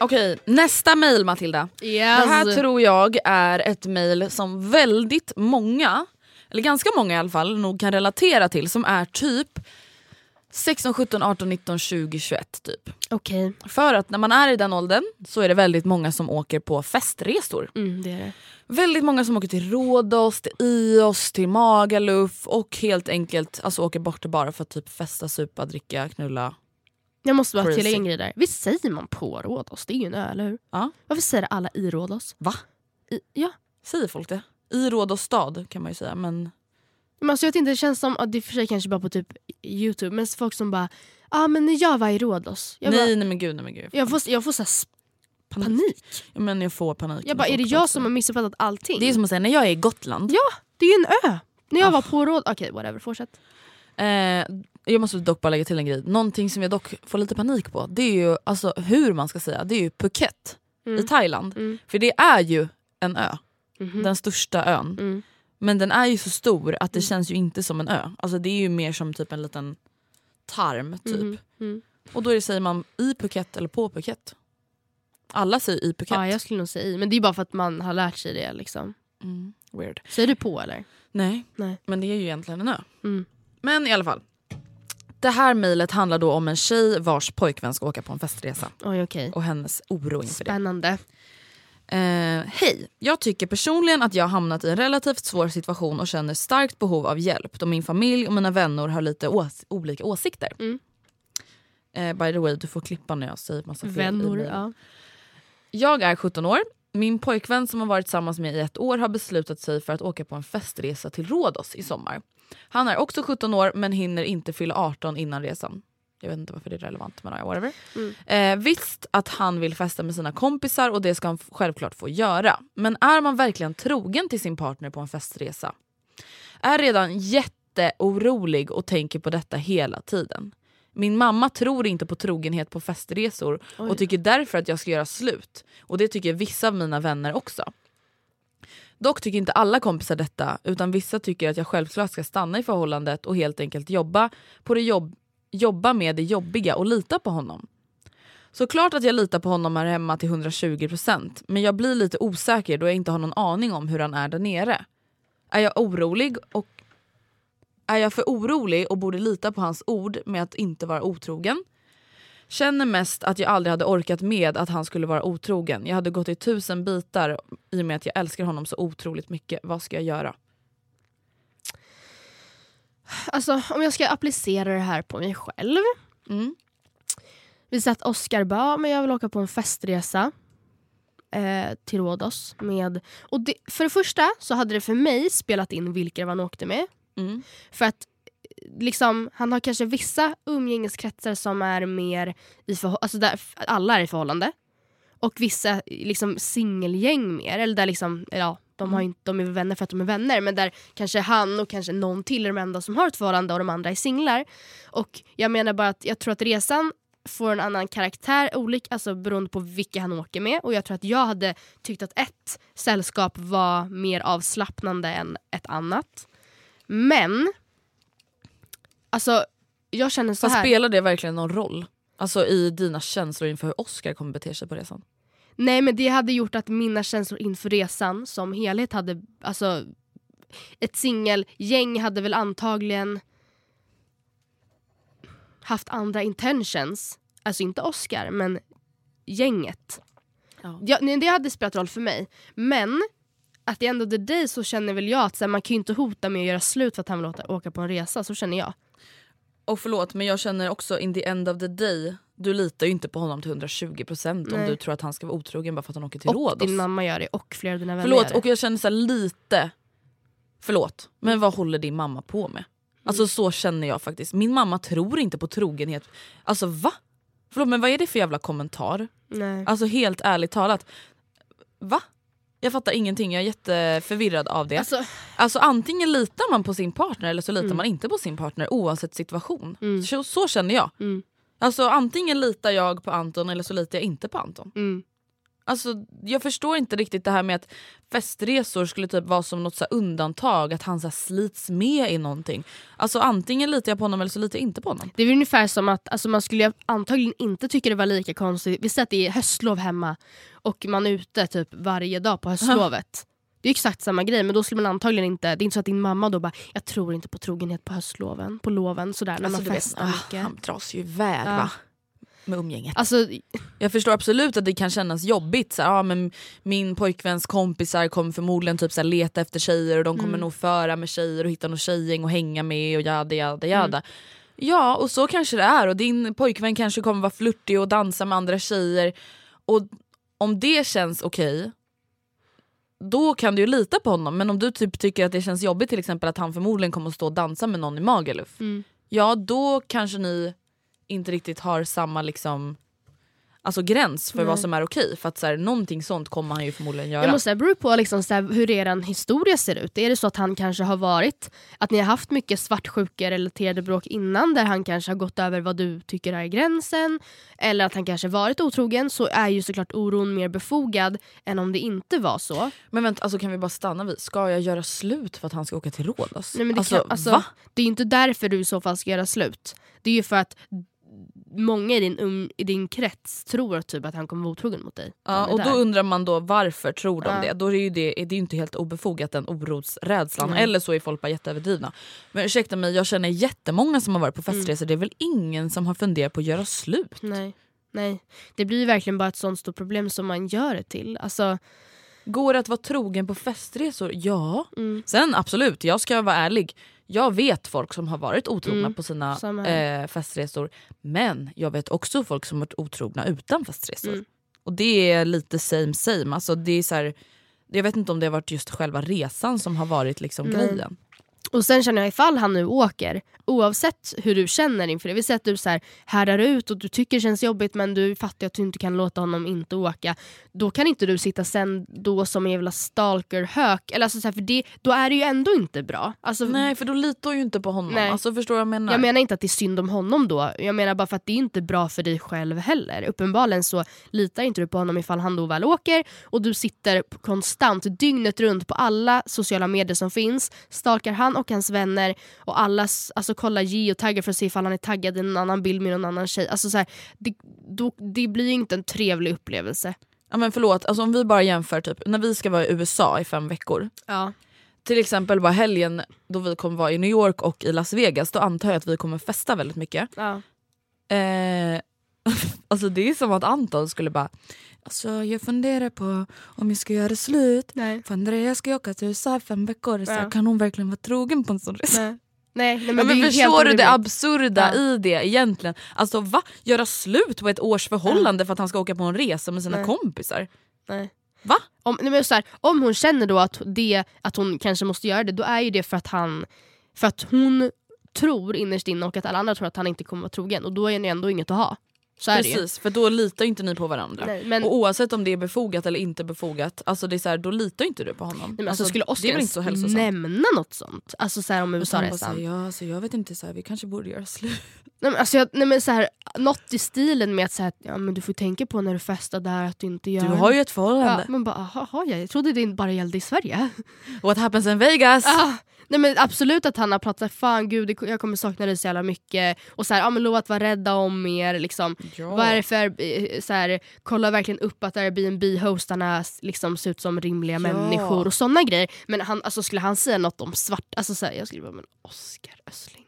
Okej, nästa mail Matilda. Yes. Det här tror jag är ett mail som väldigt många, eller ganska många i alla fall, nog kan relatera till. Som är typ 16, 17, 18, 19, 20, 21 typ. Okej, För att när man är i den åldern så är det väldigt många som åker på festresor. mm, det är det. Väldigt många som åker till Rhodos, till Ios, till Magaluf och helt enkelt alltså, åker bort bara för att typ festa, supa, dricka, knulla. Jag måste bara tillägga en grej där. Visst säger man på Rhodos? Det är ju en ö, eller hur? Ja. Varför säger alla i Rhodos? Va? I, ja. Säger folk det? I Rhodos stad kan man ju säga men Men alltså, jag vet inte, det känns som, att det är för sig kanske bara på typ Youtube, men folk som bara ah, men när jag var i Rhodos, jag, nej, bara, nej men gud nej men gud. jag får, jag får så sp- panik. Ja, men jag får panik. Jag bara, är det jag som har missuppfattat allting? Det är som att säga när jag är i Gotland. Ja, det är ju en ö! När jag Ah. var på Rhodos, okej whatever, fortsätt. Eh, jag måste dock bara lägga till en grej. Någonting som jag dock får lite panik på det är ju alltså, hur man ska säga, det är ju Phuket i Thailand. Mm. För det är ju en ö, Mhm. den största ön. Mm. Men den är ju så stor att det känns ju inte som en ö. Alltså det är ju mer som typ en liten tarm typ. Mhm. Mm. Och då är det, säger man i Phuket eller på Phuket. Alla säger i Phuket. Ja, jag skulle nog säga i, men det är bara för att man har lärt sig det. liksom. mm, weird. Säger du på eller? Nej, Nej. men det är ju egentligen en ö. Mm. Men i alla fall. Det här mejlet handlar då om en tjej vars pojkvän ska åka på en festresa. Oj okej. Och hennes oro inför det. Spännande. Eh, Hej! Jag tycker personligen att jag har hamnat i en relativt svår situation och känner starkt behov av hjälp då min familj och mina vänner har lite ås- olika åsikter. Mm. Eh, by the way, du får klippa när jag säger massa fel. Vänner, ja. Jag är 17 år. Min pojkvän som har varit tillsammans med i ett år har beslutat sig för att åka på en festresa till Rhodos i sommar. Han är också 17 år men hinner inte fylla 18 innan resan. Jag vet inte varför det är relevant men whatever. Eh, visst att han vill festa med sina kompisar och det ska han självklart få göra. Men är man verkligen trogen till sin partner på en festresa? Är redan jätte jätteorolig och tänker på detta hela tiden. Min mamma tror inte på trogenhet på festresor och tycker därför att jag ska göra slut. Och det tycker vissa av mina vänner också. Dock tycker inte alla kompisar detta utan vissa tycker att jag självklart ska stanna i förhållandet och helt enkelt jobba, på det jobb, jobba med det jobbiga och lita på honom. Såklart att jag litar på honom här hemma till 120% men jag blir lite osäker då jag inte har någon aning om hur han är där nere. Är jag orolig och är jag för orolig och borde lita på hans ord med att inte vara otrogen? Känner mest att jag aldrig hade orkat med att han skulle vara otrogen. Jag hade gått i tusen bitar i och med att jag älskar honom så otroligt mycket. Vad ska jag göra? Alltså om jag ska applicera det här på mig själv. Mm. Vi säger att Oscar bara, men jag vill åka på en festresa eh, till Rhodos. Med, och det, för det första så hade det för mig spelat in vilka han åkte med. Mm. För att eh, liksom, han har kanske vissa umgängeskretsar som är mer i förhållande, alltså där alla är i förhållande. Och vissa liksom singelgäng mer, eller där liksom, ja, de, har inte, de är vänner för att de är vänner men där kanske han och kanske någon till är de enda som har ett förhållande och de andra är singlar. Och jag menar bara att jag tror att resan får en annan karaktär olik, alltså beroende på vilka han åker med. Och jag tror att jag hade tyckt att ett sällskap var mer avslappnande än ett annat. Men, alltså jag känner så Fast här. spelar det verkligen någon roll? Alltså i dina känslor inför hur Oscar kommer bete sig på resan? Nej men det hade gjort att mina känslor inför resan som helhet hade, alltså ett singelgäng hade väl antagligen haft andra intentions. Alltså inte Oscar men gänget. Ja. Nej, det hade spelat roll för mig. Men att end of the day så känner väl jag att så här, man kan ju inte hota med att göra slut för att han vill åka, åka på en resa. Så känner jag. Och förlåt men jag känner också in the end of the day, du litar ju inte på honom till 120% om Nej. du tror att han ska vara otrogen bara för att han åker till Och Rhodos. din mamma gör det och flera av dina vänner Förlåt gör det. och jag känner så här lite, förlåt men vad håller din mamma på med? Alltså Mm. så känner jag faktiskt. Min mamma tror inte på trogenhet. Alltså va? Förlåt men vad är det för jävla kommentar? Nej. Alltså helt ärligt talat. Va? Jag fattar ingenting, jag är jätteförvirrad av det. Alltså, Alltså antingen litar man på sin partner eller så litar Mm. man inte på sin partner oavsett situation. Mm. Så, så känner jag. Mm. Alltså antingen litar jag på Anton eller så litar jag inte på Anton. mm. Alltså, jag förstår inte riktigt det här med att festresor skulle typ vara som något så undantag, att han så slits med i någonting. Alltså antingen litar jag på honom eller så litar jag inte på honom. Det är ungefär som att alltså man skulle antagligen inte tycka det var lika konstigt. Vi säger att det är höstlov hemma och man är ute typ varje dag på höstlovet. Det är exakt samma grej men då skulle man antagligen inte, det är inte så att din mamma då bara jag tror inte på trogenhet på höstloven, på loven sådär när Alltså, man du vet, festar ah, mycket. han dras ju iväg Ja. va? Med umgänget. Alltså, Jag förstår absolut att det kan kännas jobbigt. Så ja, men min pojkväns kompisar kommer förmodligen typ så leta efter tjejer och de kommer Mm. nog föra med tjejer och hitta någon tjejgäng och hänga med och jada jada Mm. jada. Ja och så kanske det är och din pojkvän kanske kommer vara flörtig och dansa med andra tjejer. Och om det känns okej då kan du ju lita på honom men om du typ tycker att det känns jobbigt till exempel att han förmodligen kommer att stå och dansa med någon i Magaluf. Mm. Ja då kanske ni inte riktigt har samma liksom alltså gräns för Nej. vad som är okej. För att så här, någonting sånt kommer han ju förmodligen göra. Jag måste det beror på liksom så här, hur er historia ser ut. Är det så att han kanske har varit, att ni har haft mycket svartsjuka-relaterade bråk innan där han kanske har gått över vad du tycker är gränsen eller att han kanske varit otrogen så är ju såklart oron mer befogad än om det inte var så. Men vänta, alltså, kan vi bara stanna vid, ska jag göra slut för att han ska åka till Rhodos? Nej, men det, alltså, kan, alltså, det är ju inte därför du i så fall ska göra slut. Det är ju för att många i din, um, i din krets tror typ att han kommer vara otrogen mot dig. Ja, och då där. undrar man då varför tror de Ja. det? Då är det ju det, det är inte helt obefogat den orosrädslan. Nej. Eller så är folk bara jätteöverdrivna. Men ursäkta mig, jag känner jättemånga som har varit på Mm. festresor. Det är väl ingen som har funderat på att göra slut? Nej. Nej, det blir ju verkligen bara ett sånt stort problem som man gör det till. Alltså, Går det att vara trogen på festresor? Ja. mm, Sen absolut, jag ska vara ärlig. Jag vet folk som har varit otrogna Mm, på sina eh, festresor. Men jag vet också folk som har varit otrogna utan festresor. Mm. Och det är lite same same. Alltså det är så här, jag vet inte om det har varit just själva resan som har varit liksom Nej. grejen. Och sen känner jag ifall han nu åker, oavsett hur du känner inför det, vi säger att du så här härdar ut och du tycker det känns jobbigt men du fattar att du inte kan låta honom inte åka. Då kan inte du sitta sen då som en jävla stalker-hök, eller alltså så här, för det, då är det ju ändå inte bra. Alltså, Nej för då litar jag ju inte på honom. Nej. Alltså, förstår vad jag menar? Jag menar inte att det är synd om honom då, jag menar bara för att det är inte bra för dig själv heller. Uppenbarligen så litar inte du på honom ifall han då väl åker och du sitter konstant dygnet runt på alla sociala medier som finns, stalkar han och hans vänner och alla alltså, kollar geotaggar för att se ifall han är taggad i en annan bild med någon annan tjej. Alltså, så här, det, då, det blir ju inte en trevlig upplevelse. Ja, men förlåt, alltså, om vi bara jämför typ, när vi ska vara i USA i fem veckor. Ja. Till exempel bara helgen då vi kommer vara i New York och i Las Vegas, då antar jag att vi kommer festa väldigt mycket. Ja. Eh, alltså det är som att Anton skulle bara Alltså jag funderar på om jag ska göra slut. Nej. För Andrea ska ju åka till USA i fem veckor. Så Ja. kan hon verkligen vara trogen på en sån resa? Nej. Nej, nej, Men, är men förstår du det absurda Ja. i det egentligen? Alltså va? Göra slut på ett års förhållande för att han ska åka på en resa med sina Nej. kompisar? Nej. Va? Om, nej, men så här, om hon känner då att, det, att hon kanske måste göra det, då är ju det för att, han, för att hon tror innerst inne och att alla andra tror att han inte kommer vara trogen. Och då är det ändå inget att ha. Så är det. Precis, för då litar inte ni på varandra. Nej, men- Och oavsett om det är befogat eller inte befogat, alltså det är så här, då litar inte du på honom. Nej, men alltså, skulle det är Oscar inte så hälsosamt? nämna något sånt? Alltså så här, om USA-resan. säger, ja, alltså, jag vet inte, så här, vi kanske borde göra slut. Nej, men alltså, jag, nej, men så här, något i stilen med att så här, ja, men du får tänka på när du festar där att du inte gör... Du har ju ett ja, förhållande. men bara, aha, har jag? jag trodde det bara gällde i Sverige. What happens in Vegas? Ah, nej men absolut att han har pratat fan gud jag kommer sakna dig så jävla mycket och så här, ja, men lova att vara rädda om er. Liksom. Ja. Vad är det för, eh, så här, kolla verkligen upp att Airbnb-hostarna liksom, ser ut som rimliga människor och sådana grejer. Men han, alltså, skulle han säga något om svart, alltså, så här, jag skulle bara men Oskar Östling.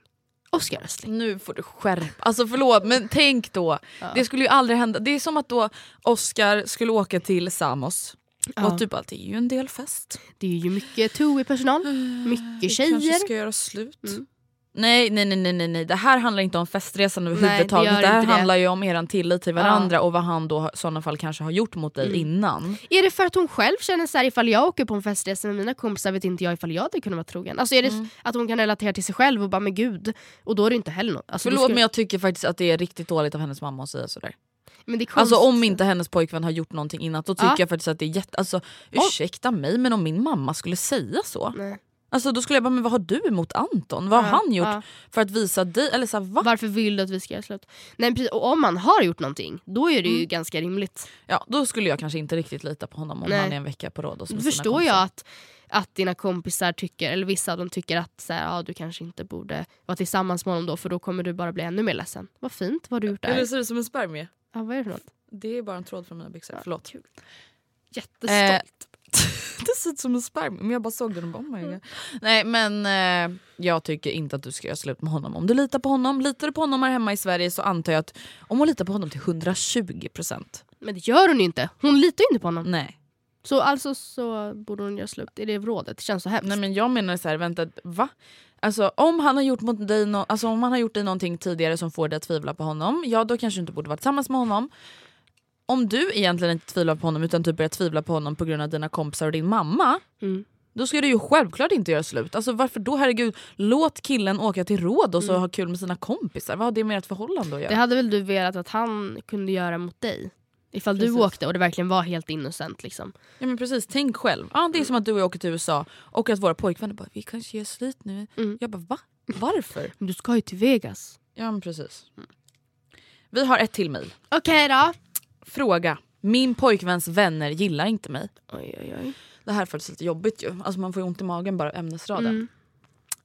Oskar Östling. Nu får du skärpa Alltså förlåt men tänk då. Det skulle ju aldrig hända. Det är som att då Oscar skulle åka till Samos. Ja. Och typ det är ju en del fest. Det är ju mycket TOE-personal, mycket Vi kanske tjejer. ska göra slut. Mm. Nej, nej nej nej nej det här handlar inte om festresan Nej, överhuvudtaget. det Det, här det. handlar ju om eran tillit till varandra och vad han då i sådana fall kanske har gjort mot dig Mm. innan. Är det för att hon själv känner så här, ifall jag åker på en festresa med mina kompisar vet inte jag ifall jag hade kunnat vara trogen? Alltså är det Mm. att hon kan relatera till sig själv och bara men gud, och då är det inte heller något. Alltså, Förlåt skulle- men jag tycker faktiskt att det är riktigt dåligt av hennes mamma att säga sådär. Alltså om inte hennes pojkvän har gjort någonting innan då tycker Ja. jag faktiskt att det är jätte... Alltså ursäkta mig men om min mamma skulle säga så. Nej. Alltså då skulle jag bara, men vad har du emot Anton? Vad har Ja, han gjort ja. för att visa dig? Eller så här, va? Varför vill du att vi ska göra slut? Nej, precis, och om man har gjort någonting, då är det Mm. ju ganska rimligt. Ja, då skulle jag kanske inte riktigt lita på honom om Nej. han är en vecka på råd. Då förstår jag att, att dina kompisar tycker, eller vissa av dem tycker att så här, ja, du kanske inte borde vara tillsammans med honom då för då kommer du bara bli ännu mer ledsen. Vad fint, vad har du gjort där? Eller ser ut som en spermie. Ja, vad är det för något? Det är bara en tråd från mina byxor. Förlåt. Jättestolt. Eh, det ser ut som en spermie men jag bara såg den och bara oh my God. Nej men eh, jag tycker inte att du ska göra slut med honom. Om du litar på honom, litar du på honom här hemma i Sverige så antar jag att om hon litar på honom till 120% Men det gör hon ju inte. Hon litar ju inte på honom. nej. Så alltså så borde hon göra slut. Är det rådet? Det känns så hemskt. Nej men jag menar så här, vänta, va? Alltså om han har gjort mot dig no- alltså, om han har gjort dig någonting tidigare som får dig att tvivla på honom, ja då kanske du inte borde vara tillsammans med honom. Om du egentligen inte tvivlar på honom utan typ börjar tvivla på honom på grund av dina kompisar och din mamma, Mm. då ska du ju självklart inte göra slut. Alltså varför då? Herregud, låt killen åka till råd och så ha kul med sina kompisar. Vad har det med ert förhållande att göra? Det hade väl du velat att han kunde göra mot dig? Ifall du Precis. åkte och det verkligen var helt innocent. Liksom. Ja men precis, tänk själv. Ja, det är som att du och jag åker till USA och att våra pojkvänner bara vi kanske gör slut nu. Mm. Jag bara va? Varför? Men du ska ju till Vegas. Ja men precis. Vi har ett till mejl. Okej då. Fråga. Min pojkväns vänner gillar inte mig. Oj, oj, oj. Det här är faktiskt lite jobbigt ju. Alltså man får ju ont i magen bara ämnesraden. Mm.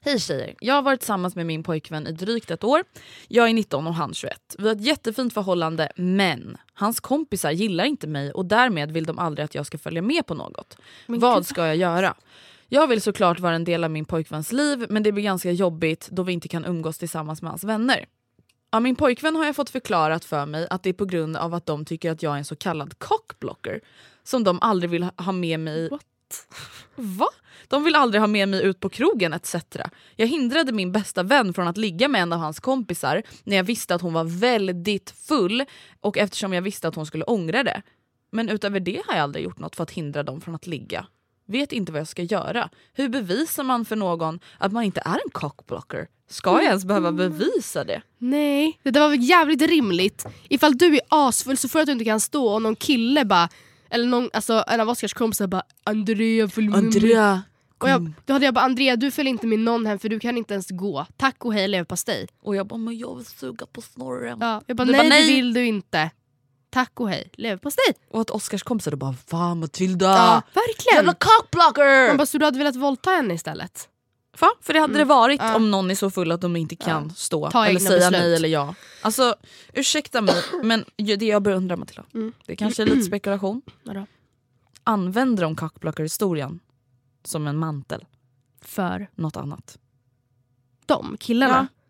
Hej tjejer, jag har varit tillsammans med min pojkvän i drygt ett år. Jag är 19 och han 21. Vi har ett jättefint förhållande men hans kompisar gillar inte mig och därmed vill de aldrig att jag ska följa med på något. Vad ska jag göra? Jag vill såklart vara en del av min pojkväns liv men det blir ganska jobbigt då vi inte kan umgås tillsammans med hans vänner. Av min pojkvän har jag fått förklarat för mig att det är på grund av att de tycker att jag är en så kallad cockblocker som de aldrig vill ha- ha med mig Va? De vill aldrig ha med mig ut på krogen etc. Jag hindrade min bästa vän från att ligga med en av hans kompisar när jag visste att hon var väldigt full och eftersom jag visste att hon skulle ångra det. Men utöver det har jag aldrig gjort något för att hindra dem från att ligga. vet inte vad jag ska göra. Hur bevisar man för någon att man inte är en cockblocker? Ska jag ens behöva bevisa det? Nej, det där var väl jävligt rimligt. Ifall du är asfull så får att du inte kan stå och någon kille bara, eller någon, alltså, en av Oskars kompisar bara Andrea följ med mig." Andrea, Och jag, då hade jag bara Andrea du följer inte med någon hem för du kan inte ens gå. Tack och hej leverpastej. Och jag bara, men jag vill suga på snorren. Ja, jag bara nej, bara, nej. det vill du inte. Tack och hej leverpastej. Och att Oskars kompisar då bara, va Matilda? Ja, verkligen. Jävla cockblocker! Man bara, så du hade velat våldta henne istället? Va? För det hade det varit Ja. om någon är så full att de inte kan stå Ta eller säga beslut. nej eller ja. Alltså ursäkta mig men det jag beundrar Matilda, Mm. det kanske är lite spekulation. Vadå? Använder de cockblocker-historien som en mantel? För Något annat? de killarna? Ja,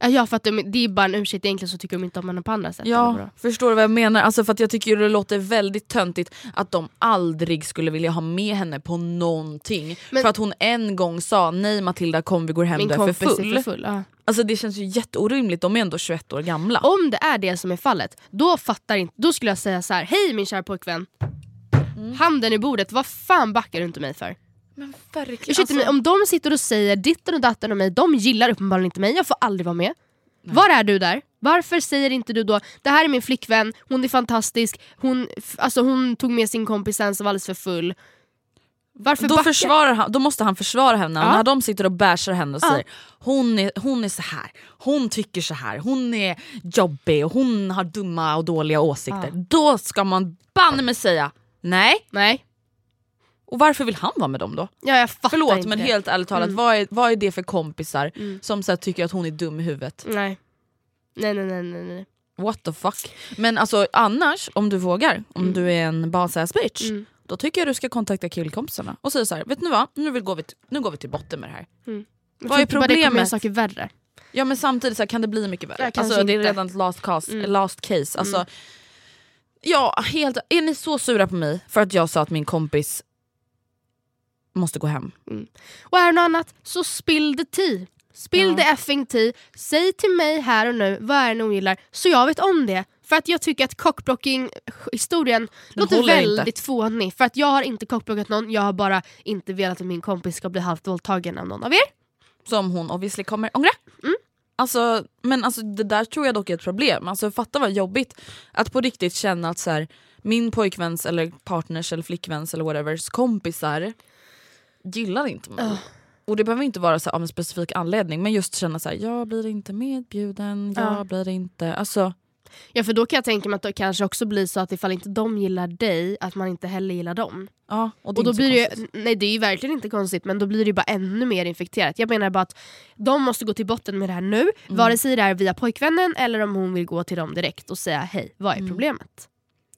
ja för att de, det är bara en ursäkt egentligen så tycker de inte om henne på andra sätt. Ja, förstår du vad jag menar? Alltså för att jag tycker det låter väldigt töntigt att de aldrig skulle vilja ha med henne på någonting. Men- för att hon en gång sa nej Matilda kom vi går hem Min du är för full. är för full. Ja. Alltså det känns ju jätteorimligt, de är ändå 21 år gamla. Om det är det som är fallet, då fattar inte, då skulle jag säga så här: hej min kära pojkvän. Mm. Handen i bordet, vad fan backar du inte mig för? Men verkligen, Ursäkta alltså- mig, om de sitter och säger ditten och datten om mig, de gillar uppenbarligen inte mig, jag får aldrig vara med. Var är du där? Varför säger inte du då det här är min flickvän, hon är fantastisk, hon, alltså hon tog med sin kompis sen som var alldeles för full. Varför då, backa? försvarar han, då måste han försvara henne Ja. när de sitter och bashar henne och Ja. säger hon är, hon är så här, hon tycker så här, hon är jobbig och hon har dumma och dåliga åsikter. Ja. Då ska man banne mig säga nej. Nej, Och varför vill han vara med dem då? ja, jag fattar Förlåt inte men det. helt ärligt talat, Mm. vad, är, vad är det för kompisar Mm. som så här, tycker att hon är dum i huvudet? Nej. Nej, nej, nej, nej, nej. What the fuck? Men alltså annars, om du vågar, om du är en boss bitch, Mm. då tycker jag du ska kontakta killkompisarna och säga så här, vet ni vad? Nu, vill gå vi, nu går vi till botten med det här. Jag Vad är bara Det kommer problemet? saker värre. Ja men samtidigt så här, kan det bli mycket värre. Kanske alltså, det är redan ett last, cast, Mm. last case. Alltså, Ja, helt, är ni så sura på mig för att jag sa att min kompis måste gå hem? Och är det något annat så spill the tea. Spill Ja. the effing tea. Säg till mig här och nu vad är det ni ogillar så jag vet om det. För att jag tycker att cockblocking-historien låter håller inte. väldigt fånig. För att jag har inte cockblockat någon, jag har bara inte velat att min kompis ska bli halvt våldtagen av någon av er. Som hon obviously kommer ångra. Mm. Alltså, men alltså, det där tror jag dock är ett problem. Alltså, fatta vad jobbigt att på riktigt känna att så här, min pojkväns eller partners eller flickväns eller whatevers kompisar gillar inte mig. Och det behöver inte vara så av en specifik anledning men just känna så här, jag blir inte medbjuden, jag Ja. blir inte... Alltså, Ja för då kan jag tänka mig att det kanske också blir så att ifall inte de gillar dig, att man inte heller gillar dem. ja, och det är Och då blir det, ju- nej det är ju verkligen inte konstigt men då blir det ju bara ännu mer infekterat. Jag menar bara att de måste gå till botten med det här nu, Mm. vare sig det är via pojkvännen eller om hon vill gå till dem direkt och säga hej, vad Mm. är problemet?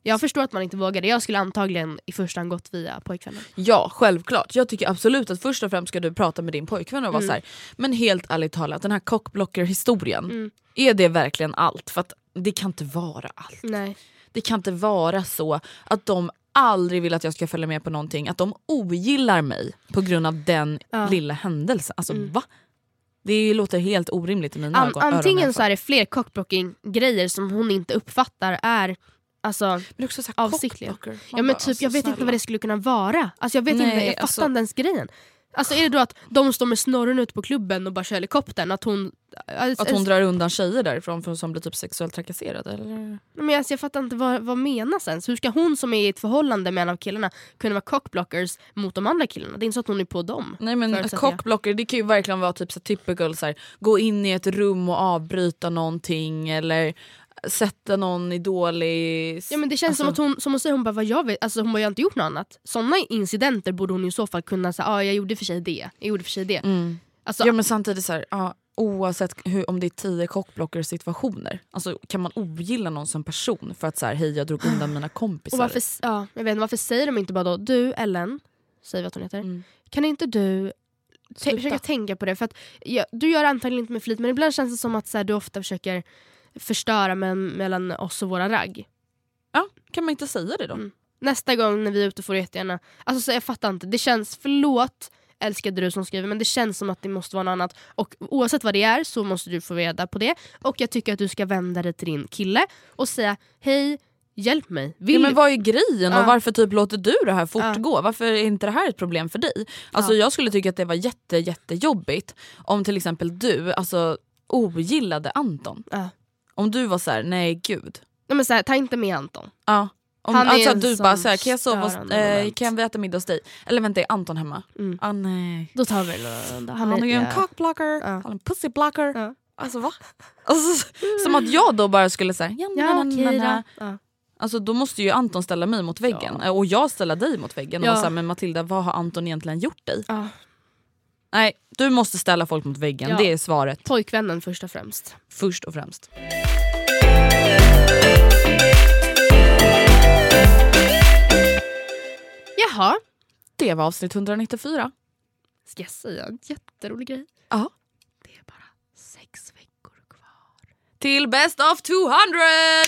Jag förstår att man inte vågar det, jag skulle antagligen i första hand gått via pojkvännen. Ja, självklart. Jag tycker absolut att först och främst ska du prata med din pojkvän och vara Mm. så här. Men helt ärligt talat, den här cockblocker-historien, Mm. är det verkligen allt? För att det kan inte vara allt. Nej. Det kan inte vara så att de aldrig vill att jag ska följa med på någonting, att de ogillar mig på grund av den Ja. lilla händelsen. Alltså Mm. va? Det låter helt orimligt i mina An- ögon. antingen så är det fler cockblocking-grejer som hon inte uppfattar är Alltså, Men också så. Man ja, men bara, typ, alltså, jag vet inte snälla. vad det skulle kunna vara. Alltså, jag vet Nej, inte, jag fattar alltså- inte ens grejen. Alltså är det då att de står med snorren ute på klubben och bara kör helikoptern? Att hon... Att hon drar undan tjejer därifrån för som blir typ sexuellt trakasserade? Eller? Men alltså, jag fattar inte vad, vad menas ens. Hur ska hon som är i ett förhållande med en av killarna kunna vara cockblockers mot de andra killarna? Det är inte så att hon är på dem. Nej men cockblocker det kan ju verkligen vara typ så typical så här, gå in i ett rum och avbryta någonting eller sätta någon i dålig... Ja, men det känns som Alltså- att hon, som hon säger, hon bara vad jag vet, alltså hon bara jag har inte gjort något annat. Sådana incidenter borde hon i så fall kunna säga, ah, jag gjorde för sig det, jag gjorde för sig det. Mm. Alltså, Ja men samtidigt så här, ja, oavsett hur, om det är tio cockblocker situationer, alltså, kan man ogilla någon som person för att så här, hej jag drog undan mina kompisar? och varför, ja, jag vet, varför säger de inte bara då, du Ellen, säg vad hon heter, Mm. kan inte du Sluta. försöka tänka på det? För att, ja, du gör antagligen inte med flit men ibland känns det som att så här, du ofta försöker förstöra men, mellan oss och våra ragg. Ja, kan man inte säga det då? Mm. Nästa gång när vi är ute får du jättegärna... Alltså så jag fattar inte, det känns, förlåt älskade du som skriver men det känns som att det måste vara något annat. Och oavsett vad det är så måste du få reda på det. Och jag tycker att du ska vända dig till din kille och säga hej Hjälp mig. Vill... Ja, men vad är grejen Ja. och varför typ låter du det här fortgå? Varför är inte det här ett problem för dig? Alltså Jag skulle tycka att det var jätte, jättejobbigt om till exempel du alltså, ogillade Anton. Om du var så här: nej gud. Nej, men så här, ta inte med Anton. Ja. Om, Han är alltså en att du bara så här, kan jag sova hos, eh, kan vi äta middag hos dig? Eller vänta är Anton hemma? Mm. Ah, nej. Då tar vi. Han, är ju en cockblocker, han är en pussyblocker. Ja. Alltså va? Alltså, som att jag då bara skulle säga ja, Ja na, na, okej na, na. då. Ja. Alltså då måste ju Anton ställa mig mot väggen Eh, och jag ställa dig mot väggen. Ja. Och så här, men Matilda vad har Anton egentligen gjort dig? Ja. Nej, du måste ställa folk mot väggen. Ja. Det är svaret Pojkvännen först och främst. först och främst. Jaha. Det var avsnitt 194. Ska jag säga en jätterolig grej? Ja. Det är bara sex veckor kvar. Till best of 200!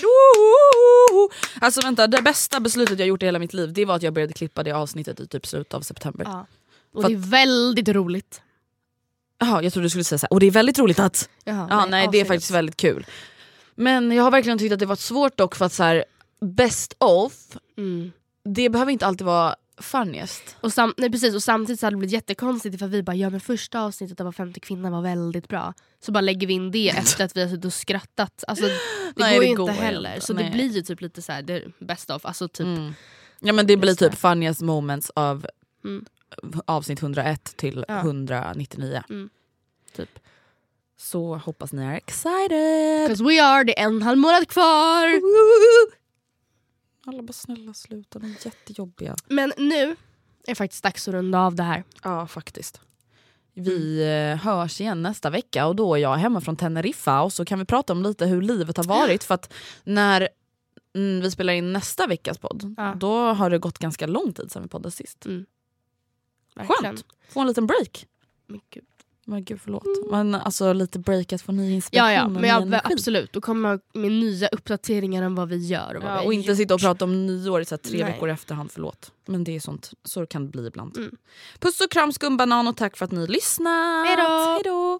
Woho! Alltså vänta, det bästa beslutet jag gjort i hela mitt liv det var att jag började klippa det avsnittet i typ slutet av september. Ja. Och det är väldigt roligt. Jaha, jag trodde du skulle säga så här, och det är väldigt roligt att... Jaha, Ja, nej, det är faktiskt väldigt kul. Men jag har verkligen tyckt att det varit svårt dock för att så här, best of, Mm. det behöver inte alltid vara funniest. Och, sam- nej, precis, och samtidigt så hade det blivit jättekonstigt för vi bara ja men första avsnittet av Var femte kvinna var väldigt bra. Så bara lägger vi in det efter att vi har suttit och skrattat. Alltså, det Nej, går det ju går inte heller. inte. Så Nej. det blir ju typ lite så här, det best of. Alltså typ, Mm. Ja men det blir typ funniest moments av Mm. Avsnitt 101 till Ja. 199. Mm. Typ. Så hoppas ni är excited! 'Cause we are, det är en halv månad kvar. Alla bara snälla sluta, de är jättejobbiga. Men nu är faktiskt dags att runda av det här. Ja faktiskt. Vi eh, hörs igen nästa vecka och då är jag hemma från Teneriffa och så kan vi prata om lite hur livet har varit för att när mm, vi spelar in nästa veckas podd Ja. då har det gått ganska lång tid sedan vi poddade sist. Verkligen. Skönt! Få en liten break. Men gud. Men gud förlåt. Men alltså lite break att få ny inspiration Ja, ja, men jag, absolut. Då kommer med nya uppdateringar om vad vi gör. Och, Ja, och inte gjort. sitta och prata om nyår i så tre Nej. veckor i efterhand, förlåt. Men det är sånt, så kan det bli ibland. Mm. Puss och kram skumbanan och tack för att ni lyssnat. Hej då!